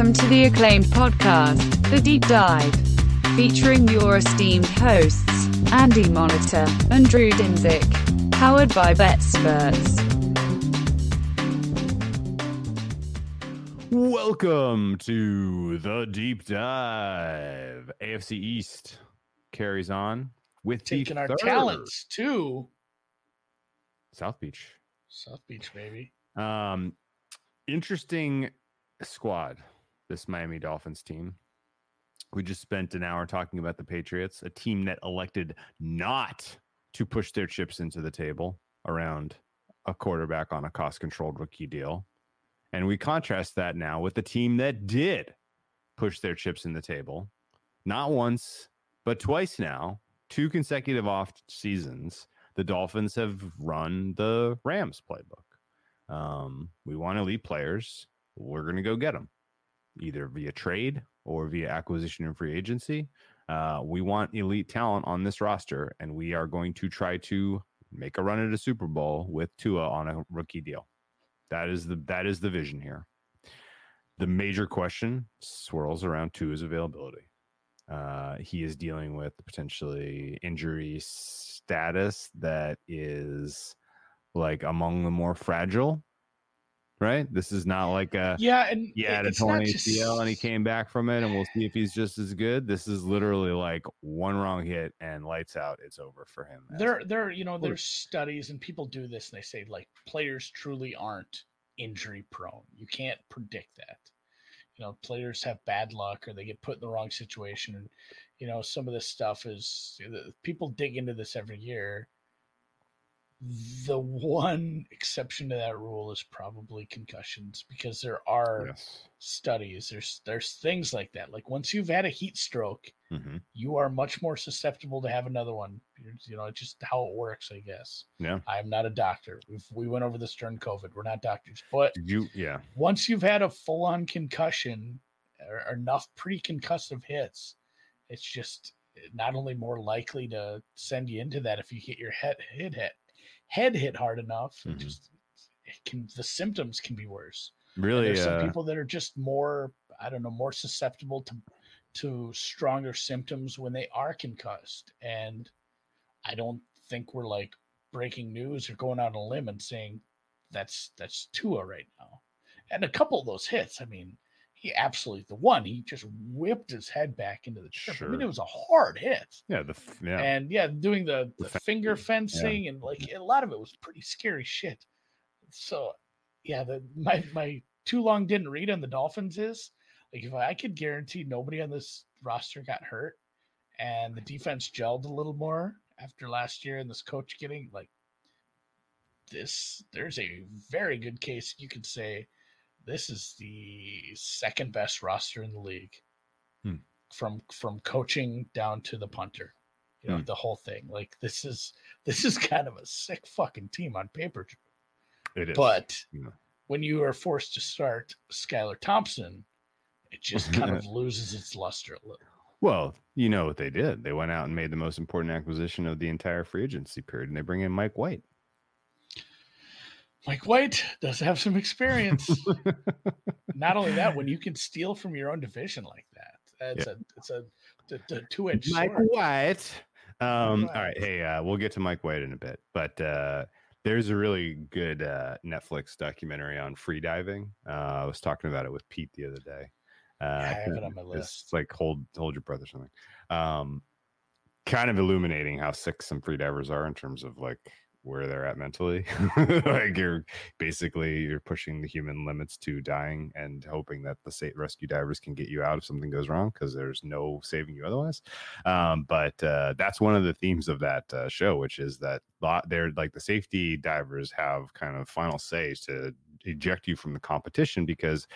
Welcome to the acclaimed podcast, The Deep Dive, featuring your esteemed hosts, Andy Molitor and Drew Dinsick, powered by BetSperts. Welcome to the deep dive. AFC East carries on with the taking our third talents to South Beach. South Beach, baby. Um, interesting squad. This Miami Dolphins team. We just spent an hour talking about the Patriots, a team that elected not to push their chips into the table around a quarterback on a cost-controlled rookie deal. And we contrast that now with the team that did push their chips in the table, not once, but twice now, two consecutive off seasons. The Dolphins have run the Rams playbook. Um, we want elite players. We're going to go get them either via trade or via acquisition and free agency. Uh, we want elite talent on this roster, and we are going to try to make a run at a Super Bowl with Tua on a rookie deal. That is the that is the vision here. The major question swirls around Tua's availability. Uh, he is dealing with potentially injury status that is like among the more fragile. Right. This is not like a Yeah, and he had a torn just- ACL and he came back from it, and we'll see if he's just as good. This is literally like one wrong hit and lights out. It's over for him. There, there, you know, there's studies and people do this, and they say like players truly aren't injury prone. You can't predict that. You know, players have bad luck or they get put in the wrong situation, and you know, some of this stuff is people dig into this every year. The one exception to that rule is probably concussions because there are yes. studies. There's there's things like that. Like once you've had a heat stroke, hmm you are much more susceptible to have another one. You're- You know, it's just how it works, I guess. Yeah. I'm not a doctor. We've, we went over this during COVID. We're not doctors, but you? Yeah. once you've had a full-on concussion or, or enough pre-concussive hits, it's just not only more likely to send you into that if you hit your head hit hit head hit hard enough. Mhm. just it can the symptoms can be worse. And Really? there's some Uh, people that are just more i don't know more susceptible to to stronger symptoms when they are concussed and i don't think we're like breaking news or going out on a limb and saying that's that's tua right now and a couple of those hits i mean he absolutely the one he just whipped his head back into the trip i mean it was a hard hit. Yeah. The yeah. and yeah doing the, The the finger fencing and like mm-hmm. a lot of it was pretty scary shit. So yeah the my my too long didn't read on the dolphins is like if i could guarantee nobody on this roster got hurt and the defense gelled a little more after last year and this coach getting like this there's a very good case you could say this is the second best roster in the league Hmm. from from coaching down to the punter you know Hmm. the whole thing like this is this is kind of a sick fucking team on paper it is. but Yeah. when you are forced to start Skylar Thompson it just kind of loses its luster a little Well, you know what they did. They went out and made the most important acquisition of the entire free agency period, and they bring in Mike White. Mike White does have some experience. Not only that, when you can steal from your own division like that, that's a it's a, a, a two edged Mike sword. White. Um, White. All right. Hey, uh, we'll get to Mike White in a bit, but uh, there's a really good uh, Netflix documentary on free diving. Uh, I was talking about it with Pete the other day. Uh, I have it on my list. It's like hold hold your breath or something. Um, kind of illuminating how sick some free divers are in terms of like where they're at mentally. like you're basically you're pushing the human limits to dying and hoping that the state rescue divers can get you out if something goes wrong because there's no saving you otherwise. Um, but uh, that's one of the themes of that uh, show, which is that they're like the safety divers have kind of final say to eject you from the competition because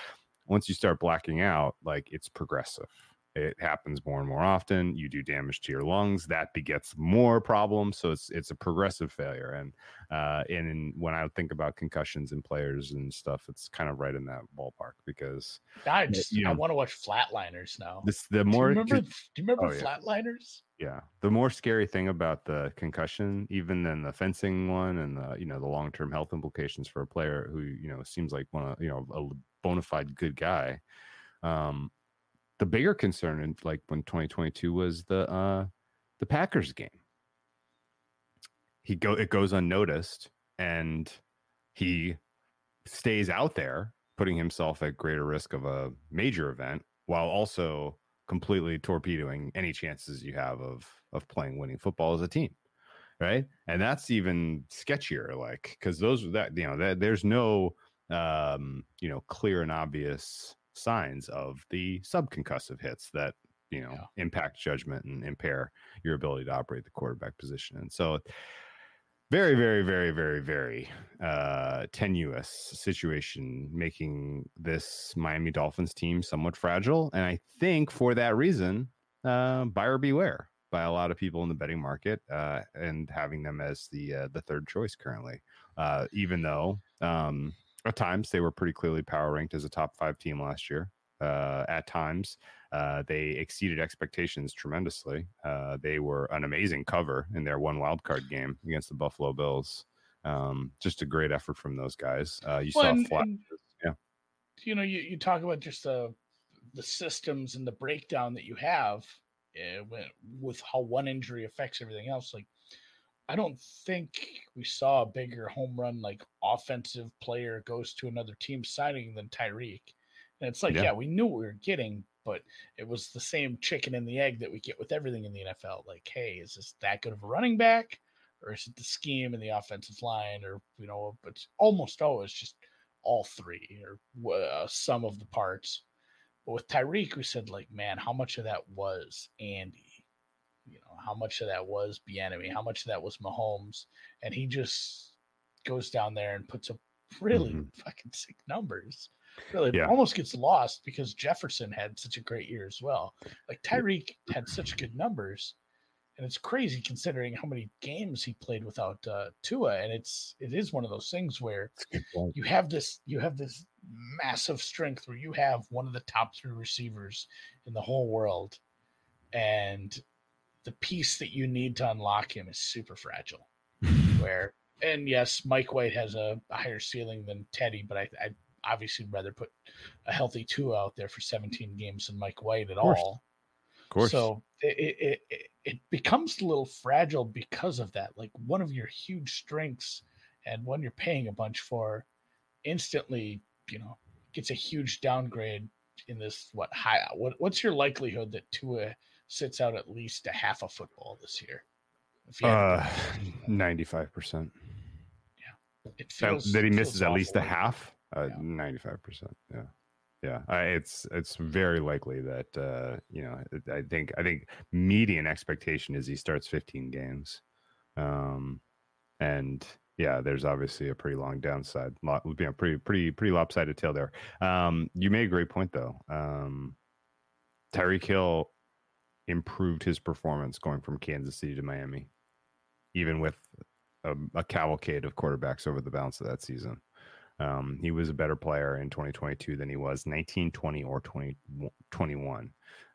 once you start blacking out, like it's progressive. It happens more and more often. You do damage to your lungs. That begets more problems. So it's it's a progressive failure. And uh, and in, when I think about concussions and players and stuff, it's kind of right in that ballpark because I just you know, I want to watch Flatliners now. this the do you more remember? Do you remember Oh, yeah. Flatliners? yeah the more scary thing about the concussion even than the fencing one and the you know the long-term health implications for a player who you know seems like one of you know a bona fide good guy Um, the bigger concern in like when 2022 was the uh the Packers game. He go it goes unnoticed and he stays out there, putting himself at greater risk of a major event while also completely torpedoing any chances you have of of playing winning football as a team right and that's even sketchier like because those that you know that there's no um you know clear and obvious signs of the subconcussive hits that you know Yeah. impact judgment and impair your ability to operate the quarterback position and so very very very very very uh tenuous situation making this miami dolphins team somewhat fragile and i think for that reason uh buyer beware by a lot of people in the betting market uh and having them as the uh, the third choice currently uh even though um at times they were pretty clearly power ranked as a top five team last year uh at times uh, they exceeded expectations tremendously. Uh, they were an amazing cover in their one wild card game against the Buffalo Bills. Um, just a great effort from those guys. Uh, you Well, saw and- flat. and, yeah. You know, you, you talk about just the the systems and the breakdown that you have uh, with, with how one injury affects everything else. Like, I don't think we saw a bigger home run like offensive player goes to another team signing than Tyreek. And it's like, Yeah. yeah, we knew what we were getting, but it was the same chicken and the egg that we get with everything in the NFL. Like, hey, is this that good of a running back? Or is it the scheme and the offensive line? Or, you know, but it's almost always just all three or uh, some of the parts. But with Tyreek, we said, like, man, how much of that was Andy? You know, how much of that was Bieniemy? How much of that was Mahomes? And he just goes down there and puts up really Mhm. fucking sick numbers. Really, Yeah. almost gets lost because Jefferson had such a great year as well. Like Tyreek had such good numbers, and it's crazy considering how many games he played without uh, Tua. And it's it is one of those things where That's a good point. you have this you have this massive strength where you have one of the top three receivers in the whole world, and the piece that you need to unlock him is super fragile. Where and yes, Mike White has a, a higher ceiling than Teddy, but I I obviously rather put a healthy Tua out there for 17 games than Mike White at all. Of course. So it, it, it, it becomes a little fragile because of that. Like one of your huge strengths and one you're paying a bunch for instantly, you know, gets a huge downgrade in this what high what what's your likelihood that Tua sits out at least a half a football this year? If you had to uh, 95%. Yeah, it That, feels, that he misses at least a half. Uh, Yeah. 95%. Yeah. Yeah, I, it's it's very likely that uh, you know I think I think median expectation is he starts 15 games, um, and yeah, there's obviously a pretty long downside, lot, you know, pretty pretty pretty lopsided tail there. Um, you made a great point though. Um, Tyreek Hill improved his performance going from Kansas City to Miami, even with a, a cavalcade of quarterbacks over the balance of that season. Um, he was a better player in 2022 than he was 19, 20, or 2021.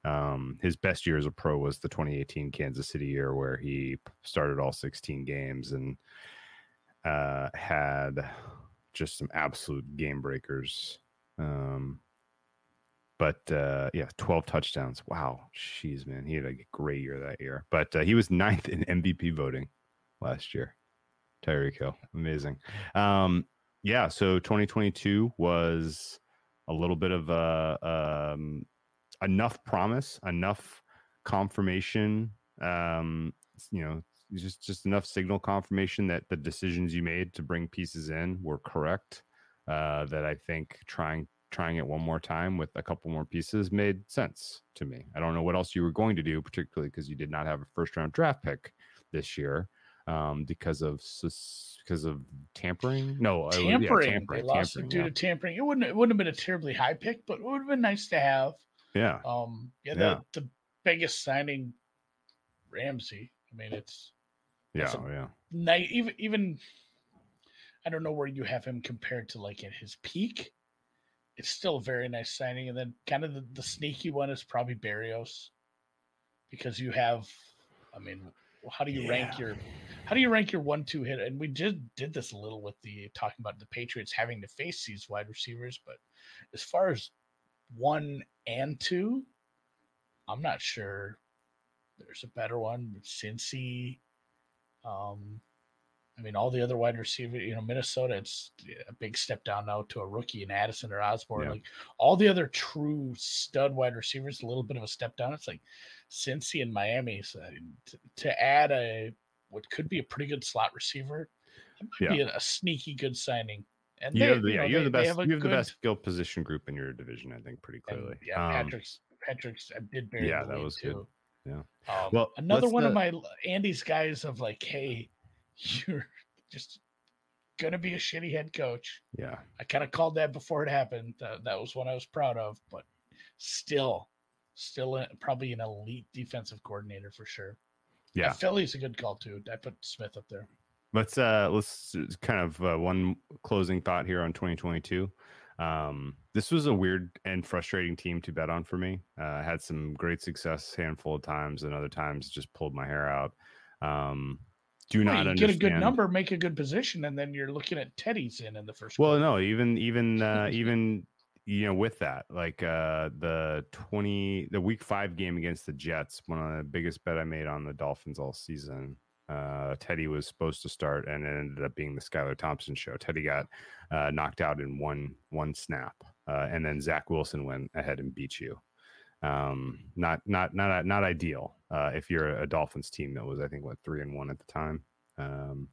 Um, his best year as a pro was the 2018 Kansas City year, where he started all 16 games and uh, had just some absolute game breakers. Um, but uh, yeah, 12 touchdowns. Wow. Jeez, man. He had a great year that year. But uh, he was ninth in MVP voting last year. Tyreek Hill. Amazing. Um, yeah, so 2022 was a little bit of a um, enough promise, enough confirmation, um, you know, just just enough signal confirmation that the decisions you made to bring pieces in were correct. Uh, that I think trying trying it one more time with a couple more pieces made sense to me. I don't know what else you were going to do, particularly because you did not have a first round draft pick this year um, because of because of tampering. No, uh, yeah, tampering. tampering, They lost tampering, it due yeah. to tampering. It wouldn't it wouldn't have been a terribly high pick, but it would have been nice to have. yeah, Um, yeah, Yeah. the, the biggest signing, Ramsey. I mean, it's yeah, yeah. night. Even even, I don't know where you have him compared to like at his peak. It's still a very nice signing, and then kind of the, the sneaky one is probably Berrios, because you have, I mean, how do you rank your, how do you rank your one-two hit? And we just did this a little with the talking about the Patriots having to face these wide receivers, but as far as one and two. I'm not sure. There's a better one, Cincy. Um, I mean, all the other wide receivers, you know, Minnesota, it's a big step down now to a rookie in Addison or Osborn. Yeah. Like all the other true stud wide receivers, a little bit of a step down. It's like Cincy and Miami. So to, to add a what could be a pretty good slot receiver, might be a, a sneaky good signing. And You they- have the, yeah, know, you have the they- best a you have the best skill position group in your division, I think, pretty clearly. yeah, Um, Patrick's Patrick's I did bury yeah, that was good. Yeah. Um, Well, another one of uh, my Andy's guys of like, hey, you're just gonna be a shitty head coach. yeah. I kind of called that before it happened. That, that was one I was proud of, but still, still a, probably an elite defensive coordinator for sure. Yeah. And Philly's a good call too. I put Smith up there. Let's uh let's kind of uh, one closing thought here on 2022. Um, this was a weird and frustrating team to bet on for me. Uh, had some great success handful of times, and other times just pulled my hair out. Um, do Well, not you get a good number, make a good position, and then you're looking at Teddy's in in the first. Well, quarter. no, even even uh, even you know with that, like uh, the twenty the week five game against the Jets, one of the biggest bet I made on the Dolphins all season. Uh, Teddy was supposed to start, and it ended up being the Skylar Thompson show. Teddy got uh, knocked out in one one snap, uh, and then Zach Wilson went ahead and beat you. Um, not not not not ideal uh, if you're a Dolphins team that was I think what three and one at the time. Um,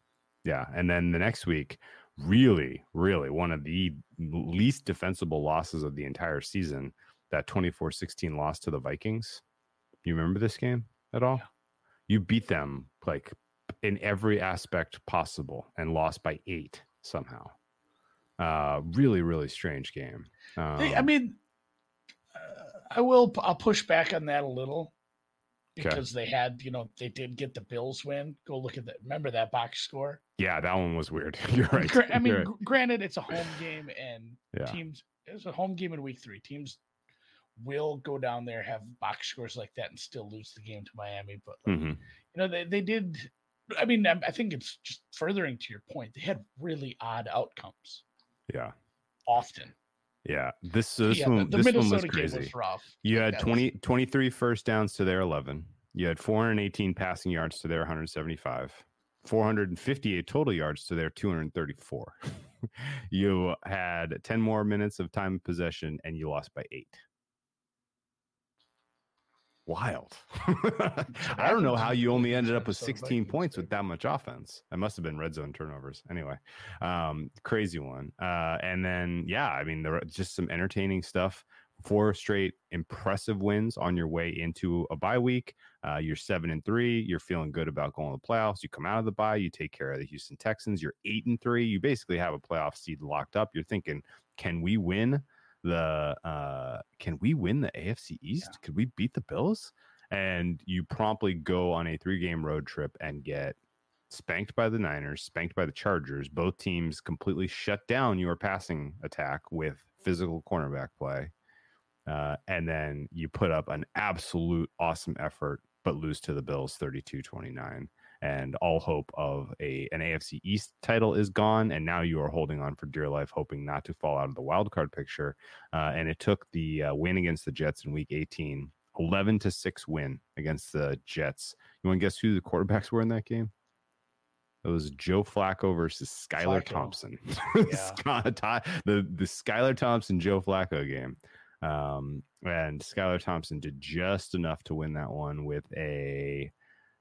yeah, and then the next week, really, really one of the least defensible losses of the entire season. That 24-16 loss to the Vikings. You remember this game at all? You beat them like in every aspect possible and lost by eight somehow. Uh, really, really strange game. Um, I mean, uh, I will. I'll push back on that a little because they had, you know, they did get the Bills win. Go look at that. Remember that box score? yeah, that one was weird. You're right. Gra- I mean, right. granted, it's a home game, and Yeah. teams. It's a home game in week three. Teams will go down there have box scores like that and still lose the game to Miami. But like, Mhm. you know, they they did. I mean, I I think it's just furthering to your point. They had really odd outcomes yeah, often. yeah. This this yeah, one the, the this one was crazy. was rough. You Like, had that 20, 23 first downs to their 11. You had 418 passing yards to their 175. 458 total yards to their 234. you had 10 more minutes of time of possession and you lost by eight. Wild. I don't know how you only ended up with 16 points with that much offense. It must have been red zone turnovers. Anyway, um, crazy one. Uh, and then, yeah, I mean, there just some entertaining stuff. Four straight impressive wins on your way into a bye week. Uh, you're seven and three. You're feeling good about going to the playoffs. You come out of the bye. You take care of the Houston Texans. You're eight and three. You basically have a playoff seed locked up. You're thinking, can we win the? Uh, can we win the AFC East? Could we beat the Bills? And you promptly go on a three game road trip and get spanked by the Niners, spanked by the Chargers. Both teams completely shut down your passing attack with physical cornerback play. Uh, and then you put up an absolute awesome effort, but lose to the Bills 32 29. And all hope of a an AFC East title is gone. And now you are holding on for dear life, hoping not to fall out of the wild card picture. Uh, and it took the uh, win against the Jets in week 18, 11 to 6 win against the Jets. You want to guess who the quarterbacks were in that game? It was Joe Flacco versus Skylar Flacco. Thompson. Yeah. Scott- the the Skylar Thompson Joe Flacco game. Um, and Skylar Thompson did just enough to win that one with a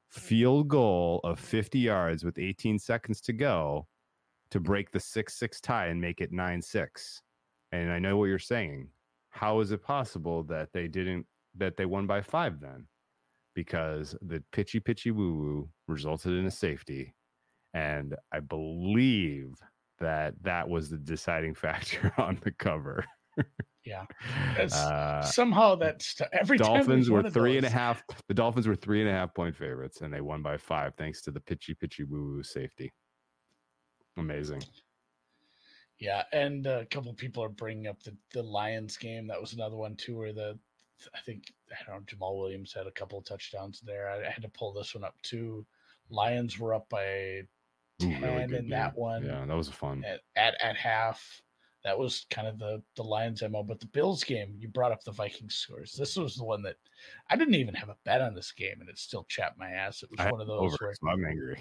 field goal of 50 yards with 18 seconds to go to break the 6 6 tie and make it 9 6. And I know what you're saying. How is it possible that they didn't, that they won by five then? Because the pitchy pitchy woo woo resulted in a safety. And I believe that that was the deciding factor on the cover. Yeah. Uh, Somehow that's every Dolphins were of and a half. The Dolphins were three and a half point favorites, and they won by five thanks to the pitchy pitchy woo woo safety. Amazing. Yeah, and a couple of people are bringing up the the Lions game. That was another one too, where the I think I don't know Jamaal Williams had a couple of touchdowns there. I, I had to pull this one up too. Lions were up by Ooh, really in that one Yeah, that was fun. at, at at half. That was kind of the the Lions MO. But the Bills game, you brought up the Vikings scores. This was the one that I didn't even have a bet on this game, and it still chapped my ass. It was I one of those over, where so I'm angry.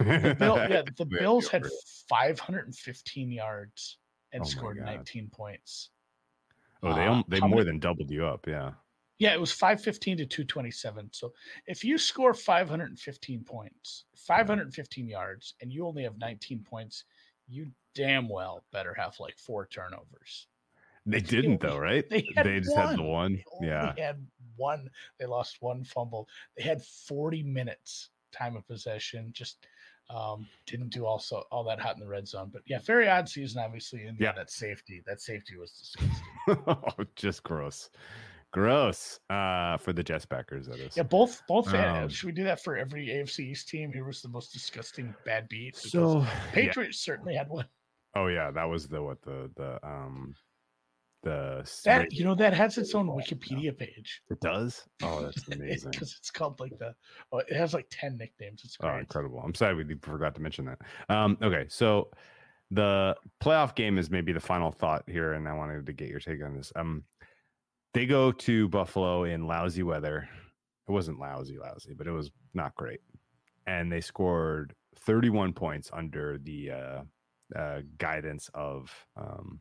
the Bill, yeah, the Bills had 515 yards and Oh scored 19 points. Oh, they uh, al- they more many- than doubled you up. Yeah. Yeah, it was 515 to 227. So if you score 515 points, 515 yards, and you only have 19 points, you damn well better have like four turnovers. They didn't though, right? They had just had the one. one. They Yeah. had one. They lost one fumble. They had 40 minutes time of possession. Just um, didn't do also all that hot in the red zone. But yeah, very odd season, obviously. And yeah, Yeah. that safety, that safety was disgusting. oh, just gross. Gross. Uh for the Jets backers, that is. Yeah, both both. Um, should we do that for every AFC East team? Here was the most disgusting bad beat. Because So yeah. Patriots certainly had one. Oh yeah, that was the what the the um the That you know that has its own Wikipedia page. it does. Oh, that's amazing. because it's called like the. Oh, it has like ten nicknames. It's Oh, incredible. I'm sorry we forgot to mention that. Um, okay, so the playoff game is maybe the final thought here, and I wanted to get your take on this. Um, they go to Buffalo in lousy weather. It wasn't lousy, lousy, but it was not great. And they scored 31 points under the uh, uh, guidance of um,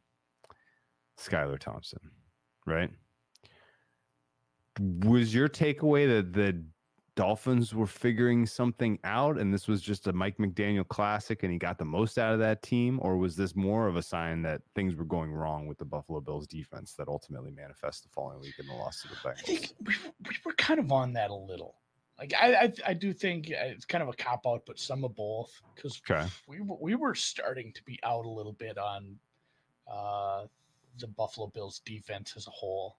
Skylar Thompson, right? Was your takeaway that the Dolphins were figuring something out and this was just a Mike McDaniel classic and he got the most out of that team? Or was this more of a sign that things were going wrong with the Buffalo Bills defense that ultimately manifests the following week in the loss to the Bengals? I think we, we were kind of on that a little. Like I, I, I do think uh, it's kind of a cop out, but some of both because Okay. we we were starting to be out a little bit on uh, the Buffalo Bills defense as a whole.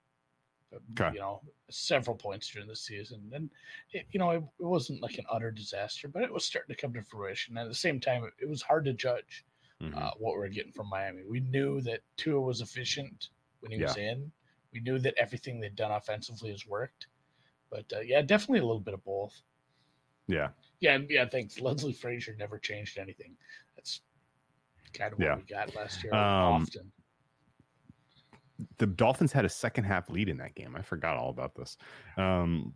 Okay. You know, several points during the season, and it, you know it, it wasn't like an utter disaster, but it was starting to come to fruition. And at the same time, it, it was hard to judge Mhm. uh, what we were getting from Miami. We knew that Tua was efficient when he was in. We knew that everything they'd done offensively has worked. But uh, yeah, definitely a little bit of both. yeah. Yeah, and yeah, thanks. Leslie Frazier never changed anything. That's kind of what Yeah. we got last year Um, often. The Dolphins had a second half lead in that game. I forgot all about this. Um,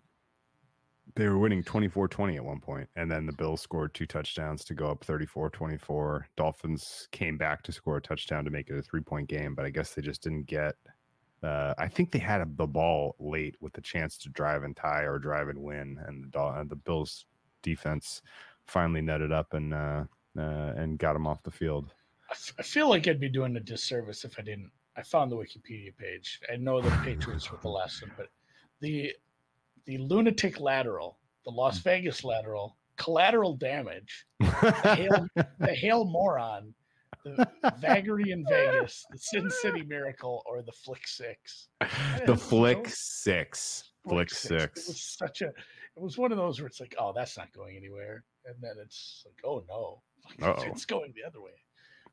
they were winning 24 20 at one point, and then the Bills scored two touchdowns to go up 34 24. Dolphins came back to score a touchdown to make it a three point game, but I guess they just didn't get. Uh, I think they had a, the ball late with the chance to drive and tie or drive and win, and the, Dol- the Bills defense finally netted up and uh, uh, and got them off the field. I, f- I feel like I'd be doing a disservice if I didn't. I found the Wikipedia page. I know the Patriots were the last one, but the the lunatic lateral, the Las Hmm. Vegas lateral, collateral damage, the hail, the hail moron, the vagary in Vegas, the Sin City Miracle, or the Flick Six. the flick so- six, Flick flick It was six. such a. It was one of those where it's like, oh, that's not going anywhere, and then it's like, oh no, like, it's going the other way.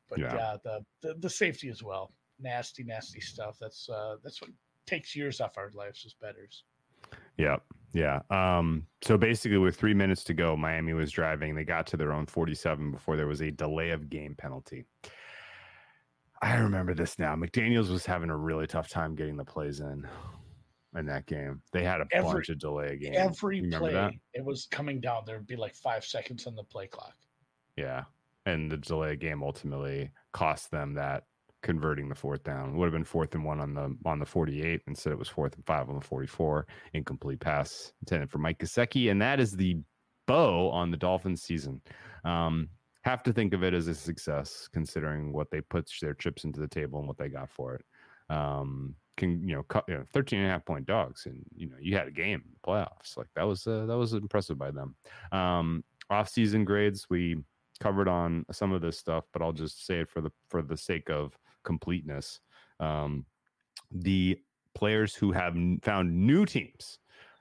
But Yeah. yeah, the, the the safety as well, nasty, nasty stuff. That's uh that's what takes years off our lives as betters. Yeah, yeah. Um, so basically, with three minutes to go, Miami was driving. They got to their own 47 before there was a delay of game penalty. I remember this now. McDaniels was having a really tough time getting the plays in in that game. They had a Every- bunch of delay games. Every play, that? it was coming down. There would be like five seconds on the play clock. Yeah. And the delay game ultimately cost them that converting the fourth down. It would have been fourth and one on the on the 48. Instead, it was fourth and five on the 44. Incomplete pass intended for Mike Gesicki. And that is the bow on the Dolphins season. Um, have to think of it as a success considering what they put their chips into the table and what they got for it. Um, can you know, cut, you know 13 and a half point dogs and you know you had a game in the playoffs like that was uh, that was impressive by them um off season grades we covered on some of this stuff, but I'll just say it for the for the sake of completeness. Um, the players who have found new teams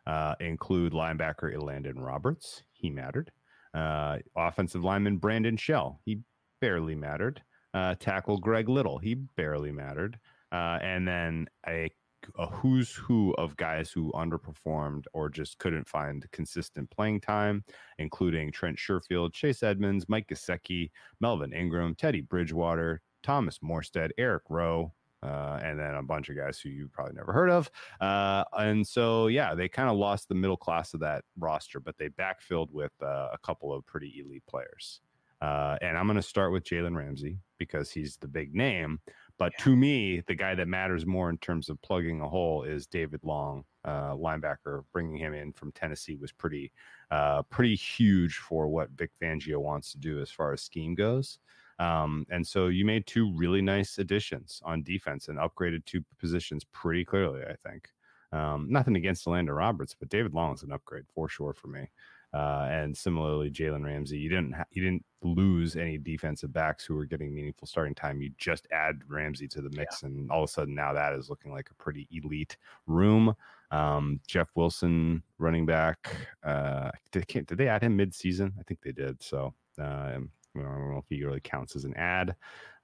uh, include linebacker Elandon Roberts. He mattered. Uh, offensive lineman Brandon Shell. He barely mattered. Uh, tackle Greg Little. He barely mattered. Uh, and then a a who's who of guys who underperformed or just couldn't find consistent playing time, including Trent Sherfield, Chase Edmonds, Mike Gesicki, Melvin Ingram, Teddy Bridgewater, Thomas Morstead, Eric Rowe, uh, and then a bunch of guys who you probably never heard of. Uh, and so, yeah, they kind of lost the middle class of that roster, but they backfilled with uh, a couple of pretty elite players. Uh, and I'm going to start with Jalen Ramsey because he's the big name. But yeah. to me, the guy that matters more in terms of plugging a hole is David Long, uh, linebacker. Bringing him in from Tennessee was pretty, uh, pretty huge for what Vic Fangio wants to do as far as scheme goes. Um, and so you made two really nice additions on defense and upgraded two positions pretty clearly, I think. Um, nothing against Elandon Roberts, but David Long is an upgrade for sure for me. Uh, and similarly, Jalen Ramsey, you didn't ha- you didn't lose any defensive backs who were getting meaningful starting time. You just add Ramsey to the mix, yeah. and all of a sudden now that is looking like a pretty elite room. Um, Jeff Wilson, running back, uh, did, did they add him mid-season? I think they did. So uh, I don't know if he really counts as an ad.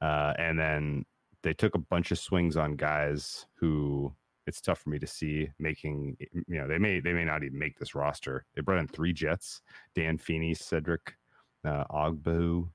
Uh, and then they took a bunch of swings on guys who it's tough for me to see making. You know, they may they may not even make this roster. They brought in three Jets: Dan Feeney, Cedric uh, Ogbu,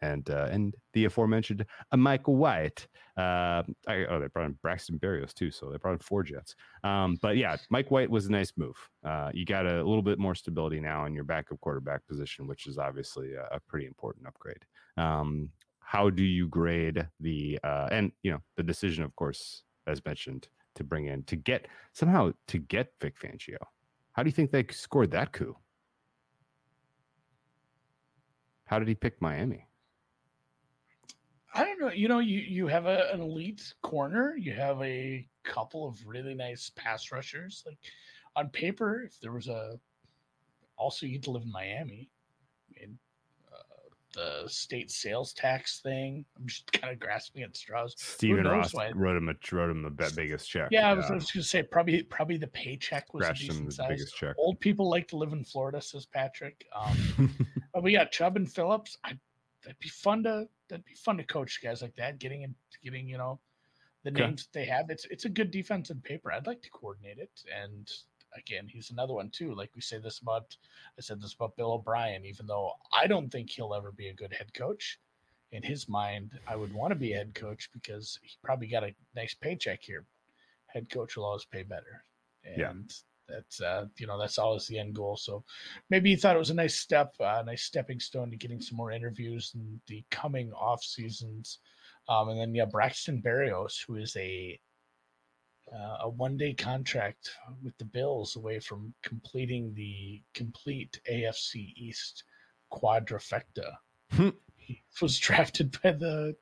and uh, and the aforementioned uh, Michael White. Uh, I, oh, they brought in Braxton Berrios too, so they brought in four Jets. Um, but yeah, Mike White was a nice move. Uh, you got a, little bit more stability now in your backup quarterback position, which is obviously a, a pretty important upgrade. Um, how do you grade the uh, and you know the decision, of course, as mentioned, to bring in to get somehow to get Vic Fangio? How do you think they scored that coup? How did he pick Miami? I don't know. You know, you you have a, an elite corner. You have a couple of really nice pass rushers. Like on paper, if there was a, also you get to live in Miami. The state sales tax thing. I'm just kind of grasping at straws. Stephen Ross why. wrote him a wrote him the biggest check. Yeah, I was, was going to say probably probably the paycheck was a decent size. Biggest check. Old people like to live in Florida, says Patrick. Um, but we got Chubb and Phillips. I, that'd be fun to that'd be fun to coach guys like that. Getting in, getting you know the names okay. that they have. It's it's a good defense in paper. I'd like to coordinate it and again, he's another one too. Like we say this about, I said this about Bill O'Brien, even though I don't think he'll ever be a good head coach. In his mind, I would want to be a head coach because he probably got a nice paycheck here. Head coach will always pay better. And yeah. that's, uh, you know, that's always the end goal. So maybe he thought it was a nice step, a uh, nice stepping stone to getting some more interviews in the coming off seasons. Um, and then, yeah, Braxton Berrios, who is a uh, a one day contract with the Bills away from completing the complete AFC East quadrifecta. Hmm. he was drafted by the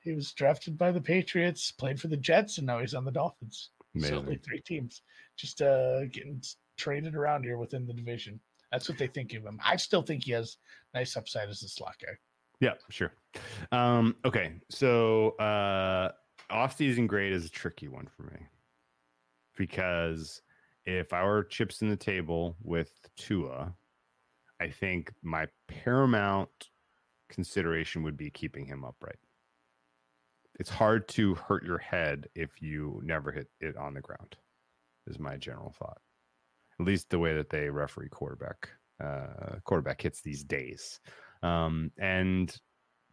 he was drafted by the Patriots, played for the Jets, and now he's on the Dolphins. Amazing. So only three teams just uh, getting traded around here within the division. That's what they think of him. I still think he has nice upside as a slot guy. Yeah, sure. Um, okay, so uh, off-season grade is a tricky one for me because if I were chips in the table with Tua, I think my paramount consideration would be keeping him upright. It's hard to hurt your head if you never hit it on the ground, is my general thought. At least the way that they referee quarterback uh, quarterback hits these days. Um, and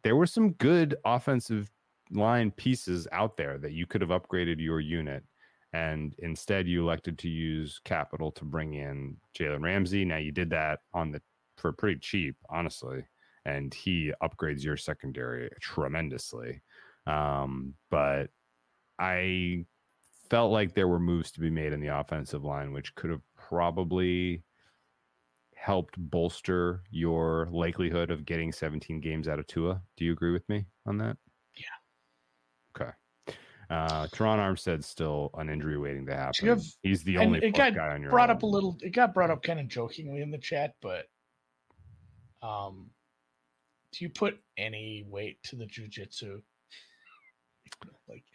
there were some good offensive line pieces out there that you could have upgraded your unit and instead you elected to use capital to bring in Jalen Ramsey. Now you did that on the for pretty cheap, honestly, and he upgrades your secondary tremendously. Um, but I felt like there were moves to be made in the offensive line, which could have probably helped bolster your likelihood of getting 17 games out of Tua. Do you agree with me on that? Yeah. Okay. Uh, Terron Armstead's still an injury waiting to happen. Have, He's the only it got guy on your brought own. up a little. It got brought up kind of jokingly in the chat, but um, do you put any weight to the jujitsu? like,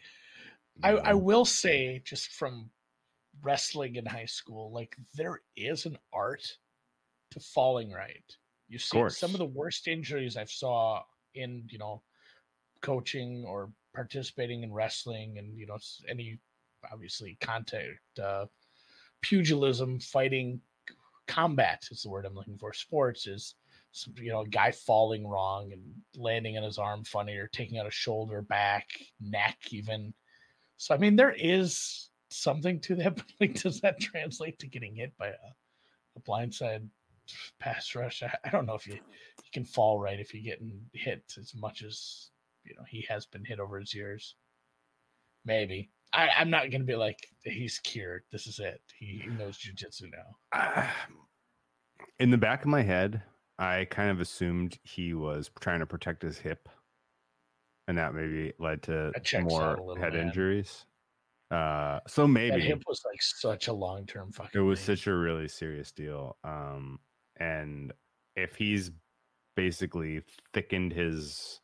I I will say just from wrestling in high school, like there is an art to falling right. You see some of the worst injuries I've saw in you know coaching or participating in wrestling and you know any obviously contact uh, pugilism fighting combat is the word i'm looking for sports is you know, a guy falling wrong and landing on his arm funny or taking out a shoulder, back, neck, even. So I mean, there is something to that, but like, does that translate to getting hit by a, a blindside pass rush? I, I don't know if you you can fall right if you're getting hit as much as you know he has been hit over his years. Maybe I, I'm not gonna be like he's cured. This is it. He, he knows jujitsu now. Uh, in the back of my head, I kind of assumed he was trying to protect his hip, and that maybe led to That checks out a more head man. injuries. Uh, so That maybe hip was like such a long term fucking. it was thing. such a really serious deal. Um, and if he's basically thickened his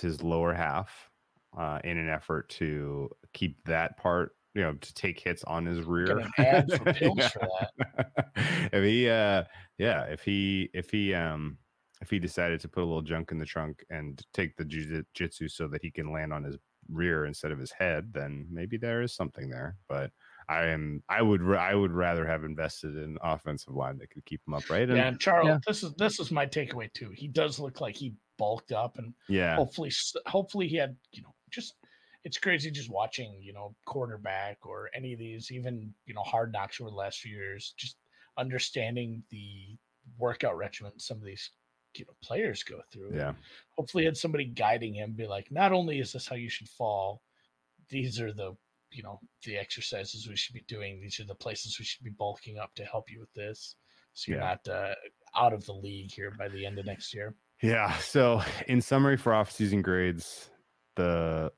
his lower half uh, in an effort to keep that part, you know, to take hits on his rear. an for pills for that. if he, uh, yeah, if he, if he, um, if he decided to put a little junk in the trunk and take the jiu-jitsu so that he can land on his rear instead of his head, then maybe there is something there. But I am, I would, I would rather have invested in offensive line that could keep him upright. And Yeah, and Charles, yeah. this is this is my takeaway too. He does look like he bulked up, and yeah, hopefully, hopefully he had you know just. It's crazy just watching you know quarterback or any of these even you know hard knocks over the last few years. Just understanding the workout regimen some of these you know players go through. yeah, hopefully had somebody guiding him be like not only is this how you should fall these are the you know the exercises we should be doing these are the places we should be bulking up to help you with this so you're Yeah. not uh, out of the league here by the end of next year Yeah. So, in summary, for off-season grades, the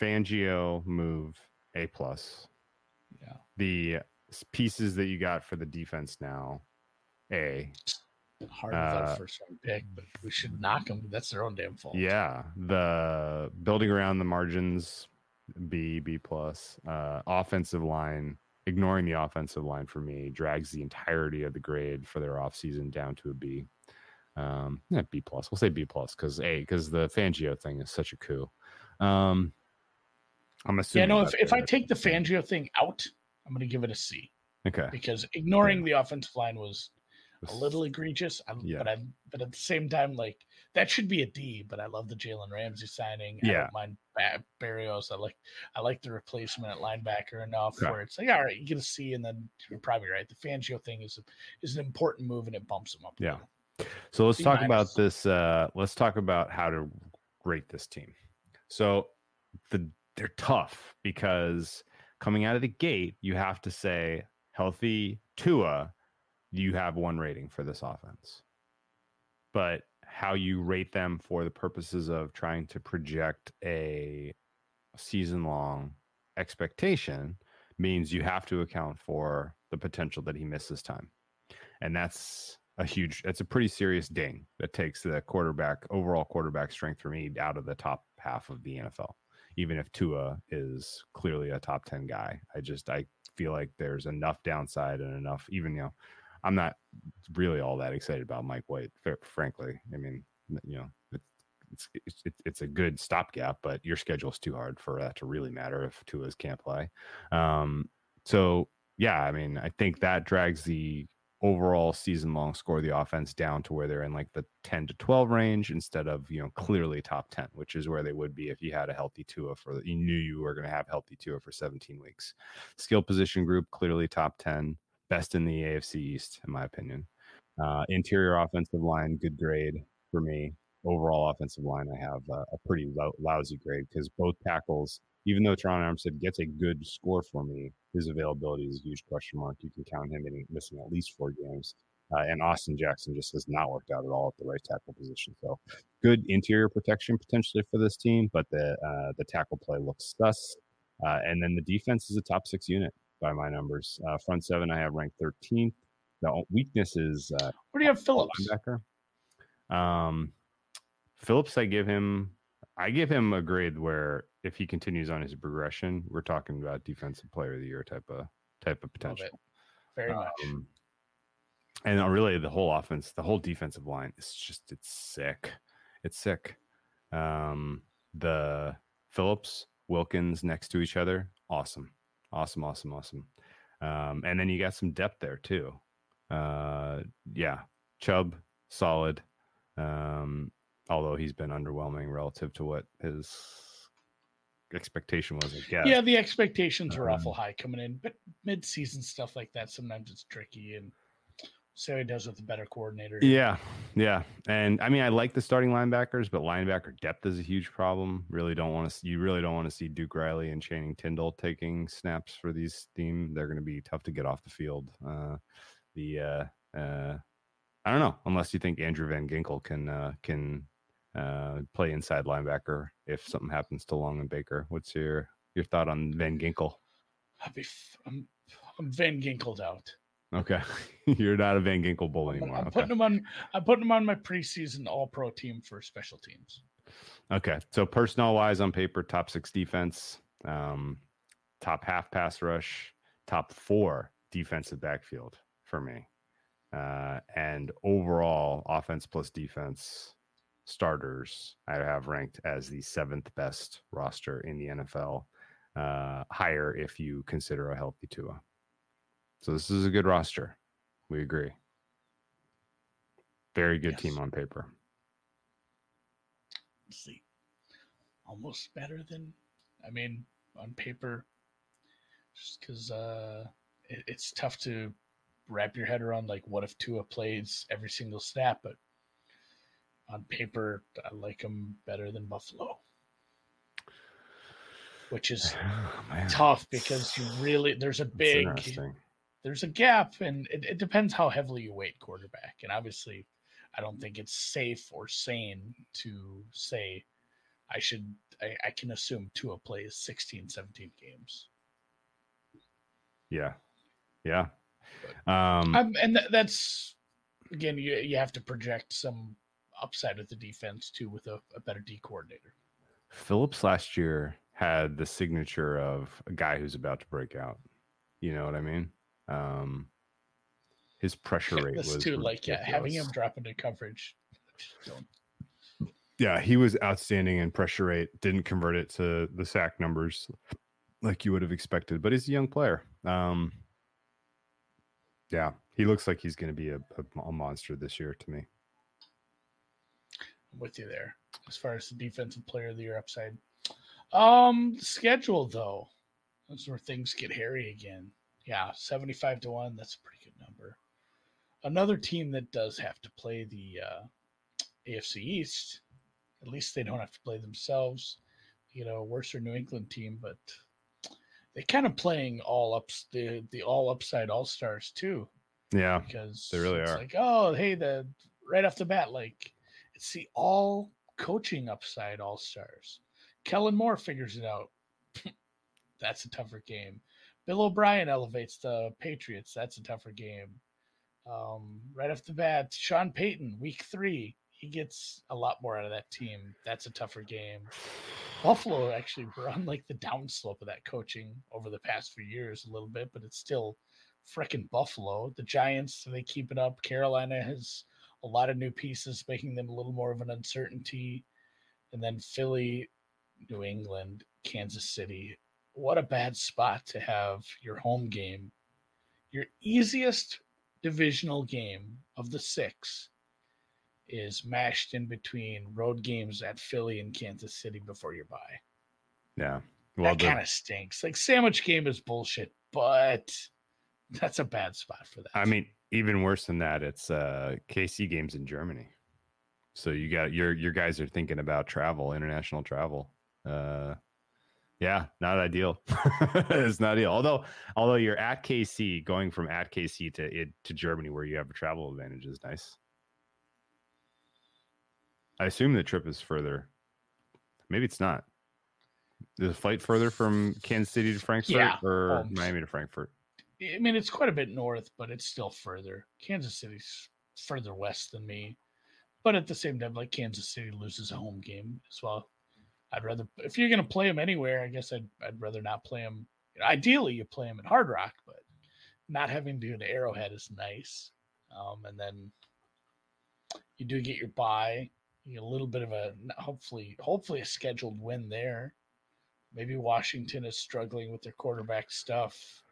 Fangio move A plus. yeah The pieces that you got for the defense now, A. hard Uh, first round pick but we should knock them that's their own damn fault Yeah. The building around the margins, B B plus. Uh, offensive line, ignoring the offensive line for me, drags the entirety of the grade for their offseason down to a B. Um, yeah, B plus. We'll say B plus because A because the Fangio thing is such a coup. Um, I'm assuming. yeah no if, if i take the fangio thing out i'm going to give it a c okay, because ignoring the offensive line was a little egregious. I, Yeah. But I but at the same time, like that should be a D. But I love the Jalen Ramsey signing. I Yeah. don't mind ba- Berrios. I like I like the replacement at linebacker enough where it's like all right, you get a C, and then you're probably right. The Fangio thing is a, is an important move, and it bumps him up. Yeah. little. So let's C talk about this. Uh, let's talk about how to rate this team. So the they're tough because coming out of the gate, you have to say healthy Tua, you have one rating for this offense. But how you rate them for the purposes of trying to project a season long expectation means you have to account for the potential that he misses time. And that's a huge that's a pretty serious ding that takes the quarterback overall quarterback strength for me out of the top half of the NFL. Even if Tua is clearly a top 10 guy. I just I feel like there's enough downside and enough even you know I'm not really all that excited about Mike White fr- frankly. I mean, you know, it's it's it's, it's- it's a good stopgap, but your schedule's too hard for that to really matter if Tua's can't play. Um, so yeah, I mean, I think that drags the overall season long score the offense down to where they're in like the 10 to 12 range instead of you know clearly top 10 which is where they would be if you had a healthy Tua for you knew you were going to have healthy Tua for 17 weeks. Skill position group clearly top 10 best in the AFC East in my opinion. Uh, interior offensive line good grade for me. Overall offensive line I have uh, a pretty lou- lousy grade because both tackles even though Terron Armstead gets a good score for me, his availability is a huge question mark. You can count him in missing at least four games. Uh, and Austin Jackson just has not worked out at all at the right tackle position. So good interior protection potentially for this team, but the uh, the tackle play looks sus. Uh, and then the defense is a top six unit by my numbers. Uh, front seven I have ranked 13th. The weakness is uh, Where do you have Phillips? linebacker. Um, Phillips, I give him, I give him a grade where if he continues on his progression, we're talking about defensive player of the year type of type of potential. very much. Um, and uh, really, the whole offense, the whole defensive line is just it's sick. It's sick. Um, the Phillips Wilkins next to each other, awesome, awesome, awesome, awesome. Um, and then you got some depth there too. Uh, yeah, Chubb solid. Um, although he's been underwhelming relative to what his expectation was, I guess. Yeah, the expectations were Um, awful high coming in, but mid-season stuff like that sometimes it's tricky, and how he does with a better coordinator. Yeah, yeah, and I mean, I like the starting linebackers, but linebacker depth is a huge problem. Really don't want to. You really don't want to see Duke Riley and Channing Tindall taking snaps for these team. They're going to be tough to get off the field. Uh, the uh, uh, I don't know unless you think Andrew Van Ginkel can uh, can uh, play inside linebacker if something happens to Long and Baker. What's your your thought on Van Ginkel? Be f- I'm, I'm Van Ginkeled out. Okay, you're not a Van Ginkel bull I'm, anymore. I'm okay. putting him on. I'm putting him on my preseason All-Pro team for special teams. Okay. So personnel wise on paper, top six defense, um, top half pass rush, top four defensive backfield for me. Uh, and overall offense plus defense starters, I have ranked as the seventh best roster in the NFL. Uh, higher if you consider a healthy Tua. So this is a good roster. We agree. Very good team on paper. Let's see, almost better than. I mean, on paper, just because uh, it, it's tough to wrap your head around. Like, what if Tua plays every single snap? But on paper, I like him better than Buffalo, which is Man. tough because you really there's a big there's a gap and it, it depends how heavily you weight quarterback and obviously i don't think it's safe or sane to say i should i, I can assume Tua plays 16 17 games Yeah. Yeah. Um, um, and th- that's again you, you have to project some upside of the defense too with a, a better d coordinator Phillips last year had the signature of a guy who's about to break out. You know what I mean? Um, his pressure rate was too like yeah having him drop into coverage Yeah, he was outstanding in pressure rate. Didn't convert it to the sack numbers like you would have expected, but he's a young player. Um, yeah, he looks like he's going to be a, a, a monster this year to me. With you there as far as the defensive player of the year upside. Um, schedule though, that's where things get hairy again. Yeah, seventy-five to one. That's a pretty good number. Another team that does have to play the uh, AFC East. At least they don't have to play themselves. You know, worse or New England team, but they kind of playing all ups the the all upside all stars too Yeah, because They really it's are. like oh hey the right off the bat like the all coaching upside all stars. Kellen moore figures it out. That's a tougher game. Bill o'brien elevates the patriots. That's a tougher game. Um, right off the bat sean payton week three he gets a lot more out of that team. That's a tougher game. Buffalo actually we're on like the downslope of that coaching over the past few years a little bit but it's still frickin' Buffalo. The Giants, they keep it up. Carolina has a lot of new pieces, making them a little more of an uncertainty. And then Philly, New England, Kansas City. What a bad spot to have your home game. Your easiest divisional game of the six is mashed in between road games at Philly and Kansas City before your bye. yeah. Well, that kind of stinks. Like sandwich game is bullshit, but that's a bad spot for that. I mean, even worse than that, it's uh KC games in Germany. So you got your your guys are thinking about travel, international travel. Uh yeah, not ideal. it's not ideal. Although although you're at KC, going from at KC to it to Germany where you have a travel advantage is nice. I assume the trip is further. Maybe it's not. Is the flight further from Kansas City to Frankfurt Yeah, or um, Miami to Frankfurt? I mean, it's quite a bit north, but it's still further. Kansas City's further west than me, but at the same time, like Kansas City loses a home game as well. I'd rather if you're gonna play them anywhere, I guess I'd I'd rather not play them. Ideally, you play them at Hard Rock, but not having to do the Arrowhead is nice. Um, and then you do get your bye. You get a little bit of a hopefully hopefully a scheduled win there. Maybe Washington is struggling with their quarterback stuff.